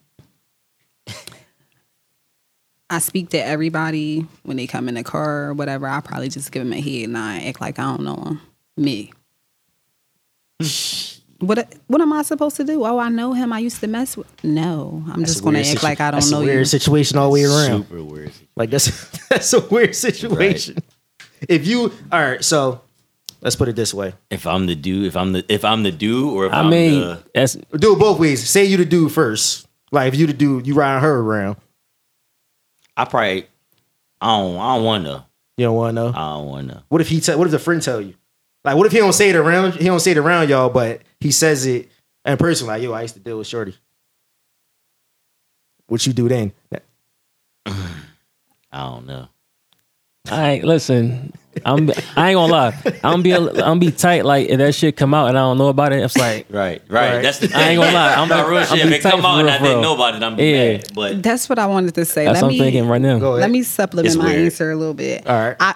I speak to everybody when they come in the car or whatever. I probably just give them a head nod, and act like I don't know them. Me. what What am I supposed to do? Oh, I know him. I used to mess with. No, I'm That's just going to act situ- like I don't that's know a weird you. situation all the way around. Super weird. Like that's that's a weird situation. If you all right, so let's put it this way. If I'm the dude, if I'm the if I'm the dude, or if I am mean, the that's Do it both ways. Say you the dude first. Like if you the dude, you riding her around. I probably I don't I don't want to. You don't want to know. I don't want to. What if he? tell? what if the friend tell you? Like what if he don't say it around? He don't say it around y'all, but he says it in person. Like yo, I used to deal with Shorty. What you do then? I don't know. I ain't listen. I'm I ain't gonna lie. I'm be I'm gonna be tight. Like if that shit come out and I don't know about it, it's like Right, right. Right. That's the thing. I ain't gonna lie. I'm not be- real I'm shit. If it come out and I for didn't know about it, I'm be Yeah. mad. But That's what I wanted to say. that's Let what I'm me thinking right now. Go ahead. let me supplement my answer a little bit. All right. I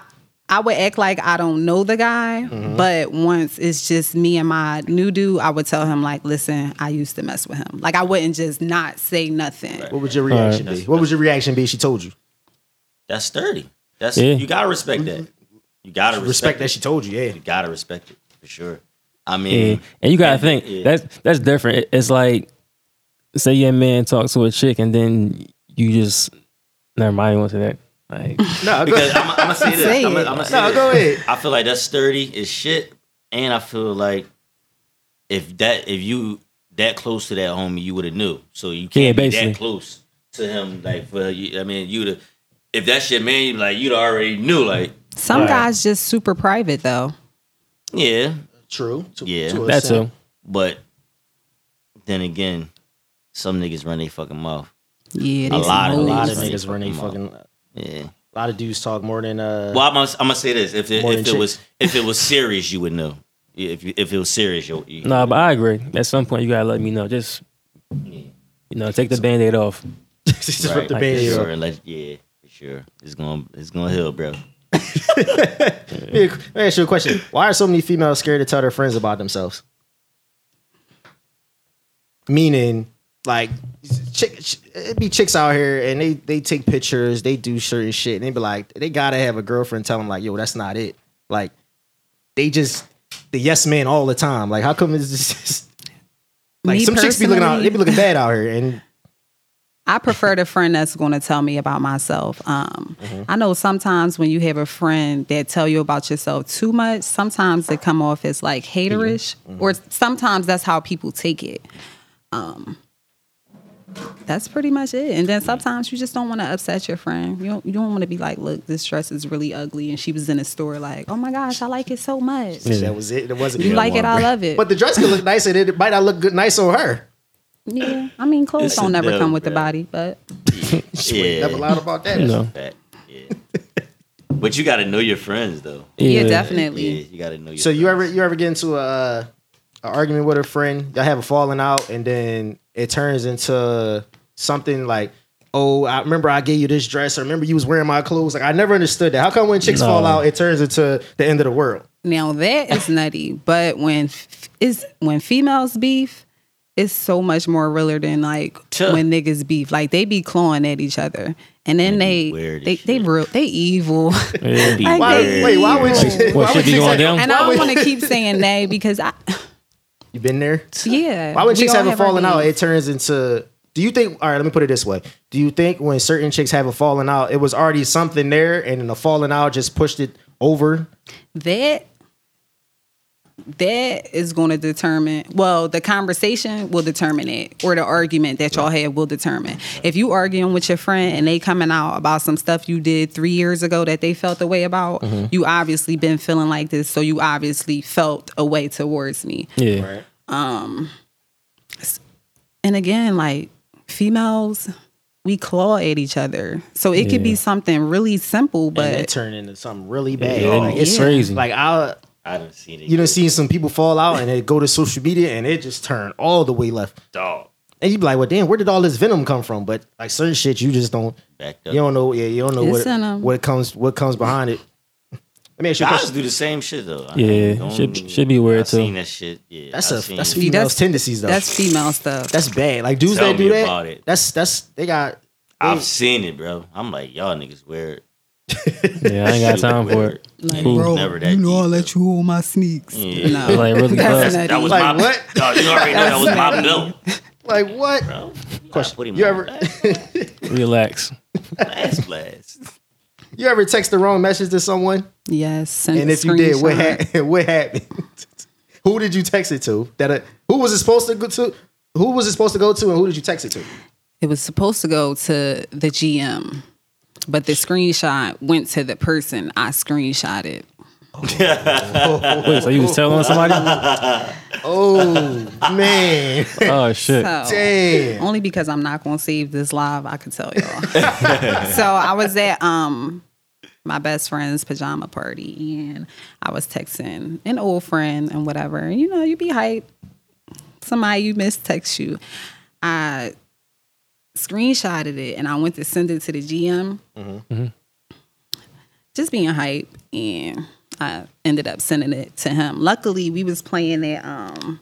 I would act like I don't know the guy, Mm-hmm. but once it's just me and my new dude, I would tell him like, "Listen, I used to mess with him." Like I wouldn't just not say nothing. What would your reaction be? What would your reaction be? if She told you. that's sturdy. That's Yeah. you gotta respect that. You gotta respect, Respect that she told you. Yeah. You gotta respect it for sure. I Yeah. mean, And you gotta think yeah. that's that's different. It's like say your man talks to a chick and then you just never mind you want to that. Like No, go, because I'm, I'm gonna say this. Say I'm gonna, it. I'm gonna say no, this. go ahead. I feel like that's sturdy as shit, and I feel like if that if you that close to that homie, you would have knew. So you can't be that close to him. Like for you, I mean, you'd if that shit man, you like you'd already knew. Like Some Right. guys just super private though. yeah, True. To, Yeah. to a that's extent. a but then again, some niggas run their fucking mouth. Yeah, A they some lot of- A lot of hoes. Niggas run they Fucking fucking. A Yeah. lot of dudes talk more than uh. Well, I'm gonna, I'm gonna say this: if it, More if than it was if it was serious, you would know. Yeah, If you, if it was serious, you, you nah, but I agree. At some point you gotta let me know. Just you know, take the band aid off. just rip the like, band-aid off. sure, let- yeah, for sure. It's gonna it's gonna heal, bro. Let me ask you a question. Why are so many females scared to tell their friends about themselves? Meaning, like, chick, ch- it be chicks out here and they they take pictures, they do certain shit, and they be like, they gotta have a girlfriend tell them like, yo, that's not it. Like, they just the yes man all the time. Like, how come it's just like Me some chicks be looking out, they be looking bad out here, and I prefer the friend that's going to tell me about myself. Um, Mm-hmm. I know sometimes when you have a friend that tell you about yourself too much, sometimes it come off as like haterish, Mm-hmm. or sometimes that's how people take it. Um, that's pretty much it. And then sometimes you just don't want to upset your friend. You don't, you don't want to be like, look, this dress is really ugly, and she was in a store like, oh my gosh, I like it so much. that was it. It wasn't. You like it, I love it. But the dress could look nice, and it might not look good, nice on her. Yeah, I mean, clothes It's don't a never dub, come with the bro. body, but Yeah, Never lied about that. You know. Fact. Yeah. but you got to know your friends, though. yeah, Yeah, definitely. you got to know your. So you friends. ever you ever get into a, a argument with a friend? Y'all have a falling out, and then it turns into something like, "Oh, I remember I gave you this dress. I remember you was wearing my clothes." Like I never understood that. How come when chicks No. fall out, it turns into the end of the world? Now that is nutty, but when f- is when females beef, it's so much more realer than like Sure. when niggas beef. Like they be clawing at each other, and then they weird they they real they evil. Yeah. Like, Why? they Wait, why would you? evil. why What, shit would be chicks going down? And I don't want to keep saying they because I You been there? yeah. Why would we chicks have a have falling out? It turns into Do you think? All right, let me put it this way. Do you think when certain chicks have a falling out, it was already something there, and then the falling out just pushed it over? that that is going to determine well the conversation will determine it or the argument that y'all have will determine if you arguing with your friend and they coming out about some stuff you did three years ago that they felt the way about you obviously been feeling like this so you obviously felt a way towards me Yeah. Um. and again like females we claw at each other so it could be something really simple But it but turned into something really bad. Yeah, Like, it's yeah. crazy. like I, I done seen it. you done seen some people fall out and they go to social media and it just turned all the way left. dog And you be like, well, damn, where did all this venom come from? But like certain shit, you just don't, backed up. you don't know. Yeah, you don't know It's what in 'em. what comes what comes behind it. Let me ask you a Guys question. do the same shit though. I Yeah, don't- should- should be weird, I seen too. that shit. Yeah, That's I a seen that's it. females that's- tendencies though. that's female stuff That's bad. Like dudes Tell that do me that. about it. That's that's they got. I've seen it, bro. I'm like, y'all niggas weird. Yeah, I ain't got time for it. Like, Cool. Bro, never that deep, though. you hold my sneaks Yeah. no Like, really That's close. nutty. That was Like my what? Dog, you already know that was my belt, Like what? bro. Question. Put him You ever. Relax. blast, blast. you ever text the wrong message to someone? Yes, And if you did, what screenshot. happened? What happened? who did you text it to? That uh, who was it supposed to go to? Who was it supposed to go to, and who did you text it to? It was supposed to go to the GM, but the screenshot went to the person I screenshotted. Wait, so you was telling somebody? Oh man, Oh shit. So, damn. only because I'm not gonna save this live, I could tell y'all. so I was at um my best friend's pajama party and I was texting an old friend and whatever. You know, you be hype. Somebody you miss text you. I screenshotted it and I went to send it to the GM. Just being hype and I ended up sending it to him. Luckily, we was playing it um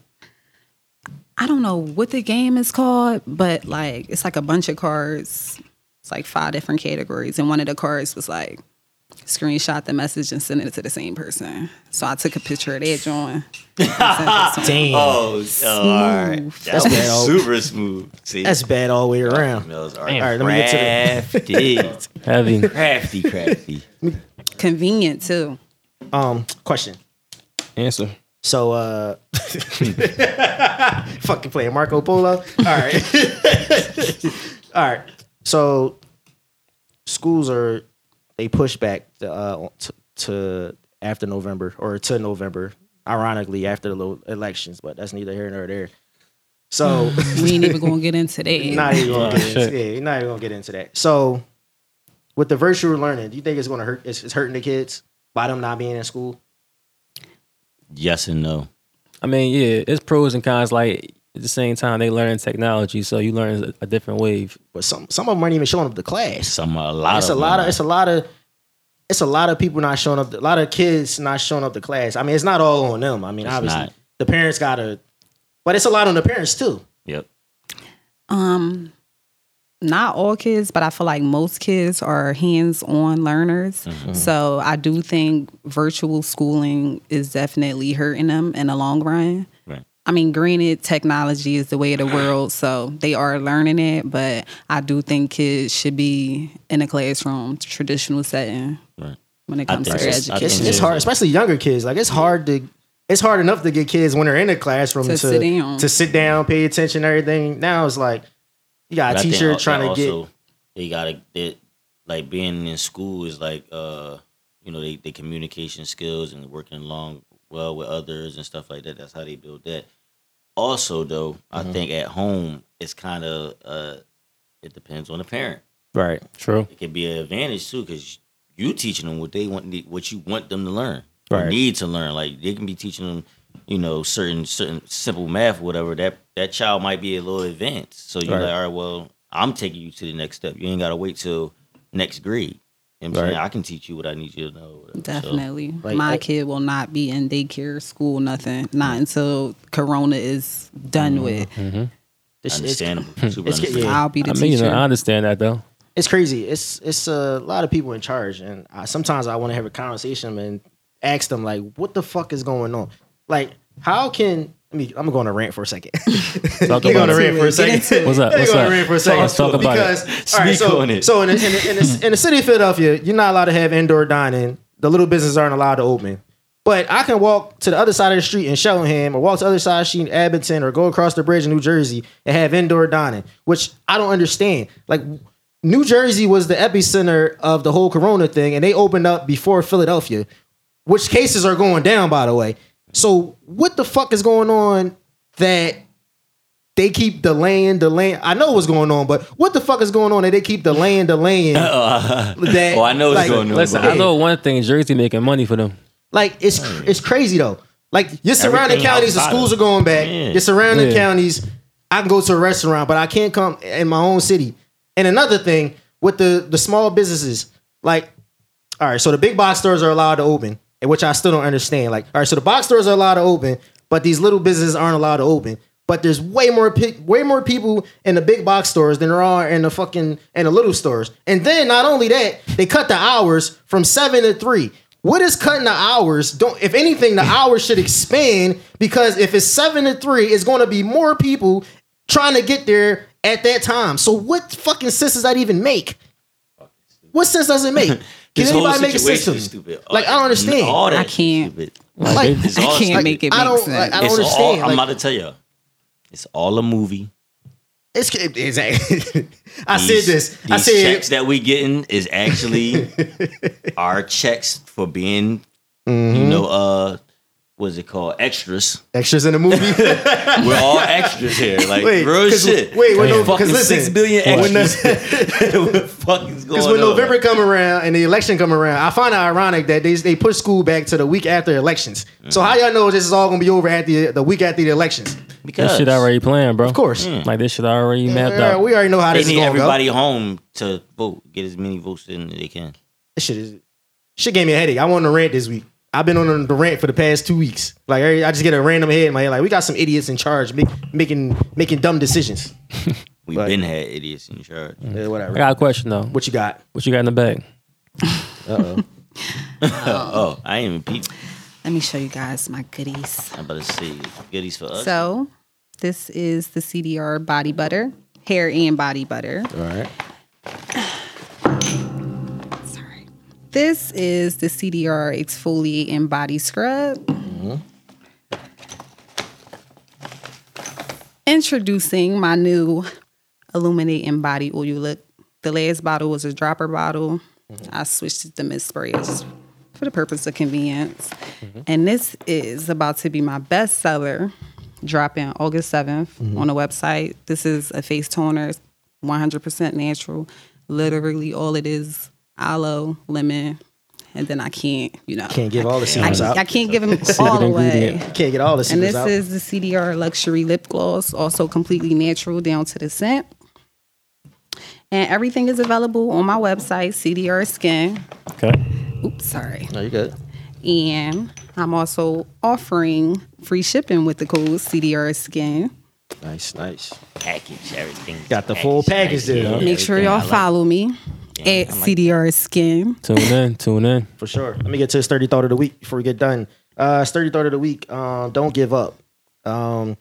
I don't know what the game is called, but like it's like a bunch of cards. It's like five different categories, and one of the cards was like screenshot the message and send it to the same person. So I took a picture of that joint. and sent it to him. Damn. Oh, oh all right. Smooth. That That's was bad, super smooth. See, That's bad all the way around. Mills are All right, let me get to the crafty, Heavy. crafty, crafty. Convenient too. Um, question. Answer. So, uh, fucking playing Marco Polo. All right, all right. So, schools are they push back to, uh, to, to after November or to November. Ironically, after the elections, but that's neither here nor there. So, We ain't even gonna get into that. not even gonna get into, shit. yeah, not even gonna get into that. So, with the virtual learning, do you think it's gonna hurt? It's, it's hurting the kids by them not being in school. Yes and no. I mean, yeah, it's pros and cons. Like at the same time, they learn technology, so you learn a, a different wave. But some some of them aren't even showing up to class. Some a lot. it's of a lot of it's a lot of it's a lot of people not showing up. A lot of kids not showing up to class. I mean, it's not all on them. I mean, It's obviously not. the parents gotta, but it's a lot on the parents too. Yep. Um, not all kids, but I feel like most kids are hands-on learners. So I do think virtual schooling is definitely hurting them in the long run. Right. I mean, granted, technology is the way of the world, so they are learning it. But I do think kids should be in a classroom, traditional setting, Right. when it comes to think their so. I education. It's, think it's hard, especially younger kids. Like it's hard to. It's hard enough to get kids when they're in the classroom to To sit down. to sit down, pay attention, everything. Now it's like you got But a I teacher al- trying to that get. also, They gotta they, like being in school is like uh you know they, they communication skills and working along well with others and stuff like that. That's how they build that. Also though, I Mm-hmm. think at home it's kind of uh it depends on the parent. Right. True. It can be an advantage too because you teaching them what they want, what you want them to learn, Right. or need to learn. Like they can be teaching them, you know, certain certain simple math, whatever. That that child might be a little advanced. So you're Right. like, all right, well, I'm taking you to the next step. You ain't got to wait till next grade. You know what I'm saying I can teach you what I need you to know. whatever. So, Definitely. Like, My I- kid will not be in daycare, school, nothing. Not mm-hmm. until Corona is done mm-hmm. with. Mm-hmm. It's, it's, understandable. Super it's- understandable. yeah. I'll be the I mean, you teacher. know, I understand that though. it's crazy. It's it's a lot of people in charge, and I, sometimes I want to have a conversation and ask them like, "What the fuck is going on? Like, how can let me. I'm gonna go on a rant for a second. Talk Let me go on about a it. rant for a second. What's up? Let me What's go on up? a rant for a second. Let's talk about because, it. All right, Speak so, on it. so in the, in, the, in, the, in the city of Philadelphia, you're not allowed to have indoor dining. The little businesses aren't allowed to open. But I can walk to the other side of the street in Cheltenham or walk to the other side of the street in Abington or go across the bridge in New Jersey and have indoor dining, which I don't understand. Like New Jersey was the epicenter of the whole corona thing, and they opened up before Philadelphia, which cases are going down, by the way. So what the fuck is going on that they keep delaying, delaying? I know what's going on, but what the fuck is going on that they keep delaying, delaying? Oh, that Oh, I know what's like, going on. Listen. I know one thing: Jersey making money for them. Like it's it's crazy though. Like your surrounding Everything counties, the schools of- are going back. Yeah. Your surrounding Yeah. counties, I can go to a restaurant, but I can't come in my own city. And another thing with the the small businesses, like, all right, so the big box stores are allowed to open, and which I still don't understand. Like, all right, so the box stores are allowed to open, but these little businesses aren't allowed to open. But there's way more way more people in the big box stores than there are in the fucking in the little stores. And then not only that, they cut the hours from seven to three. What is cutting the hours? Don't if anything, the hours should expand because if it's seven to three, it's going to be more people trying to get there at that time. So what fucking sense does that even make? What sense does it make? Can This anybody make a system? stupid. Like I don't understand. All that I can't. stupid. Like, It's I can't stupid. make it I don't- sense. like, I don't It's understand, all. I'm about to tell you. It's all a movie. It's exactly. I said These- this. I said checks that we getting is actually our checks for being, Mm-hmm. you know, uh, what's it called? Extras. extras in the movie. We're all extras here. Like Wait, real 'cause- shit. wait, wait, no, fucking because listen, six billion when extras. the- what the fuck is going Because on? when November come around and the election come around, I find it ironic that they they push school back to the week after elections. So how y'all know this is all gonna be over at the the week after the elections? because This shit already planned, bro. Of course. Hmm. Like this shit already mapped Yeah, out. we already know how they this is need gonna everybody go. home to vote, get as many votes in as they can. This shit is shit gave me a headache. I want to rant this week. I've been on the rant for the past two weeks. Like I just get a random head in my head. Like we got some idiots in charge make, making making dumb decisions. We've But- been had idiots in charge. Yeah, whatever. I whatever. got a question though. What you got? What you got in the bag? Uh oh, Oh, I ain't even peep. Let me show you guys my goodies. I'm about to say goodies for us. So, this is the CDR body butter, hair and body butter. All right. This is the CDR exfoliate and body scrub. Introducing my new illuminate and body oil look. The last bottle was a dropper bottle. I switched it to mist sprays for the purpose of convenience. And this is about to be my best seller, dropping August 7th on the website. This is a face toner, 100% natural. Literally, all it is aloe, lemon, and then I can't, you know. Can't give all the I, secrets out. I can't give them all away. ingredient. Can't get all the secrets. And this out. is the CDR Luxury Lip Gloss, also completely natural down to the scent. And everything is available on my website, CDR Skin. Okay. Oops, sorry. no, you good. And I'm also offering free shipping with the code CDR Skin. Nice, nice. package, everything. Got the full package there, huh? Make sure y'all like. follow me at CDR Skin. Tune in. Tune in. For sure. Let me get to the sturdy thought of the week before we get done. Uh sturdy thought of the week. Um, don't give up. Um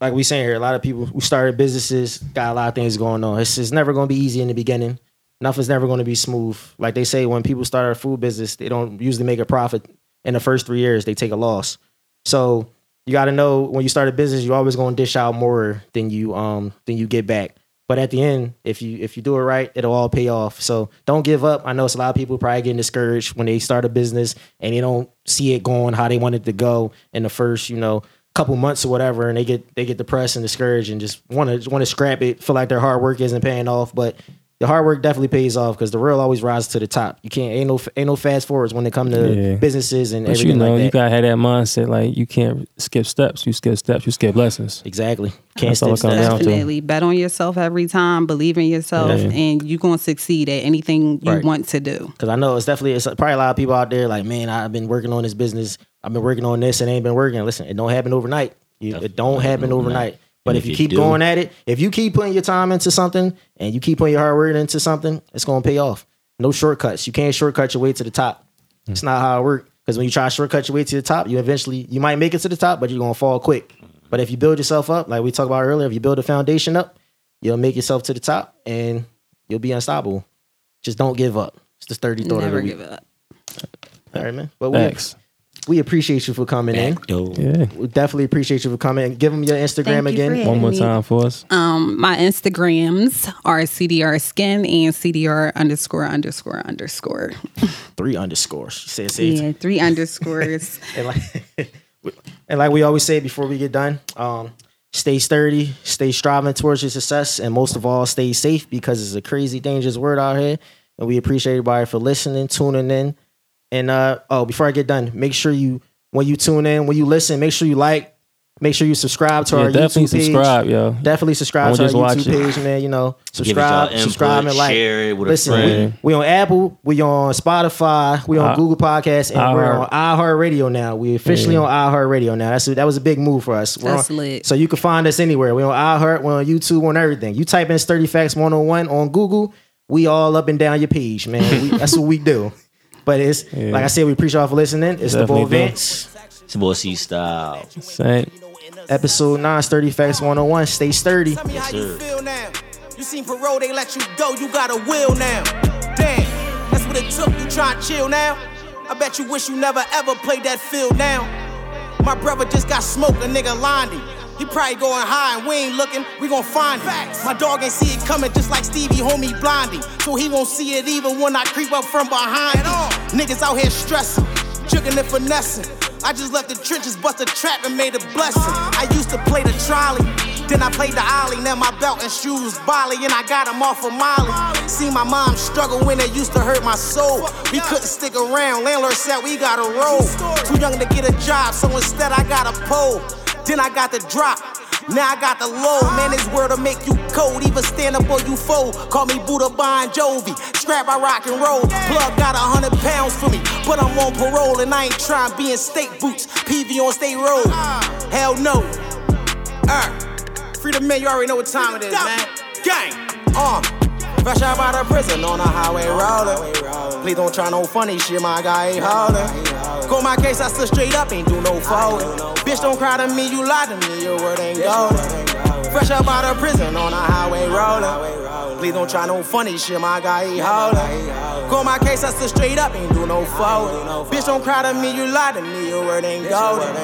like we saying here, a lot of people who started businesses got a lot of things going on. It's, it's never gonna be easy in the beginning. Nothing's never gonna be smooth. Like they say, when people start a food business, they don't usually make a profit in the first three years, they take a loss. So you gotta know when you start a business, you're always gonna dish out more than you um than you get back. But at the end, if you if you do it right, it'll all pay off. So don't give up. I know it's a lot of people probably getting discouraged when they start a business and they don't see it going how they want it to go in the first, you know, couple months or whatever, and they get they get depressed and discouraged and just want to want to scrap it, feel like their hard work isn't paying off. But the hard work definitely pays off because the real always rises to the top. You can't ain't no ain't no fast forwards when it comes to Yeah. businesses and everything. But everything you know, like that. you gotta have that mindset. Like you can't skip steps. You skip steps. You skip lessons. exactly. Can't That's all it stand comes still. down to. Definitely. Bet on yourself every time, believe in yourself, Yeah. and you're going to succeed at anything you Right. want to do. Because I know it's definitely it's probably a lot of people out there like, man, I've been working on this business. I've been working on this and ain't been working. Listen, it don't happen overnight. You, it don't happen overnight. But if if you you keep do- going at it, if you keep putting your time into something and you keep putting your hard work into something, it's gonna pay off. No shortcuts. You can't shortcut your way to the top. It's hmm. not how it works. Because when you try to shortcut your way to the top, you eventually you might make it to the top, but you're gonna fall quick. But if you build yourself up, like we talked about earlier, if you build a foundation up, you'll make yourself to the top and you'll be unstoppable. Just don't give up. It's the sturdy thought Never of the week. give up. All right, man. But we, Thanks. We appreciate you for coming in. Yo. Yeah. We definitely appreciate you for coming. Give them your Instagram Thank again. for One more me. time for us. Um, my Instagrams are CDR Skin and CDR underscore underscore underscore. Three underscores. She said, say Yeah, three underscores. and like and like we always say before we get done, um, stay sturdy, stay striving towards your success, and most of all, stay safe because it's a crazy, dangerous word out here. And we appreciate everybody for listening, tuning in. And uh, oh, before I get done, make sure you when you tune in, when you listen, make sure you like, make sure you subscribe to Yeah, our definitely YouTube page. subscribe, yo. Definitely subscribe Don't to our YouTube watch page, man. You know, subscribe, y'all subscribe, and like. share it with a Listen, friend. we, we on Apple, we on Spotify, we on Uh, Google Podcasts, and we're iHeart. on iHeartRadio now. We officially Yeah. on iHeartRadio now. That's a, that was a big move for us. We're That's on- lit. So you can find us anywhere. We're on iHeart, we're on YouTube, we're on everything. You type in Sturdy Facts 101 on Google, we all up and down your page, man. We, that's what we do. But it's Yeah. like I said, we appreciate y'all for listening. It's the Definitely Boy do. Vince. It's your boy C Style. Saint. Episode 9, Sturdy Facts 101. Stay sturdy. Tell me how sir. you feel now. You seen parole, they let you go, you got a will now. Damn, that's what it took, you try and chill now. I bet you wish you never ever played that field now. My brother just got smoked, a nigga lined him. He probably going high and we ain't looking, we gon' find him. My dog ain't see it coming just like Stevie, homie blinding. So he won't see it even when I creep up from behind. Niggas out here stressing, jugging and finessing. I just left the trenches, bust a trap and made a blessing. I used to play the trolley, then I played the ollie. Now my belt and shoes Bali, and I got 'em off of Molly. See my mom struggle when it used to hurt my soul. We couldn't stick around, landlord said we gotta roll. Too young to get a job, so instead I got a pole. Then I got the drop. Now I got the low, man. This word'll make you cold. Even stand up or you fold. Call me Buddha Bon Jovi. Scrap I rock and roll. Plug got a hundred pounds for me, but I'm on parole and I ain't trying to be in state boots. PV on state road. Hell no. Uh, Freedom man, you already know what time it is, man. Gang. Uh. Fresh out out of prison on the highway rolling. Please don't try no funny shit, my guy ain't holding. Go my case, I stood straight up, ain't do no folding. Bitch, don't cry to me, you lie to me, your word ain't golden. Fresh up out of prison on the highway rolling. Please don't try no funny shit, my guy ain't holding. Go my case, I stood straight up, ain't do no folding. Bitch, don't cry to me, you lie to me, your word ain't golden.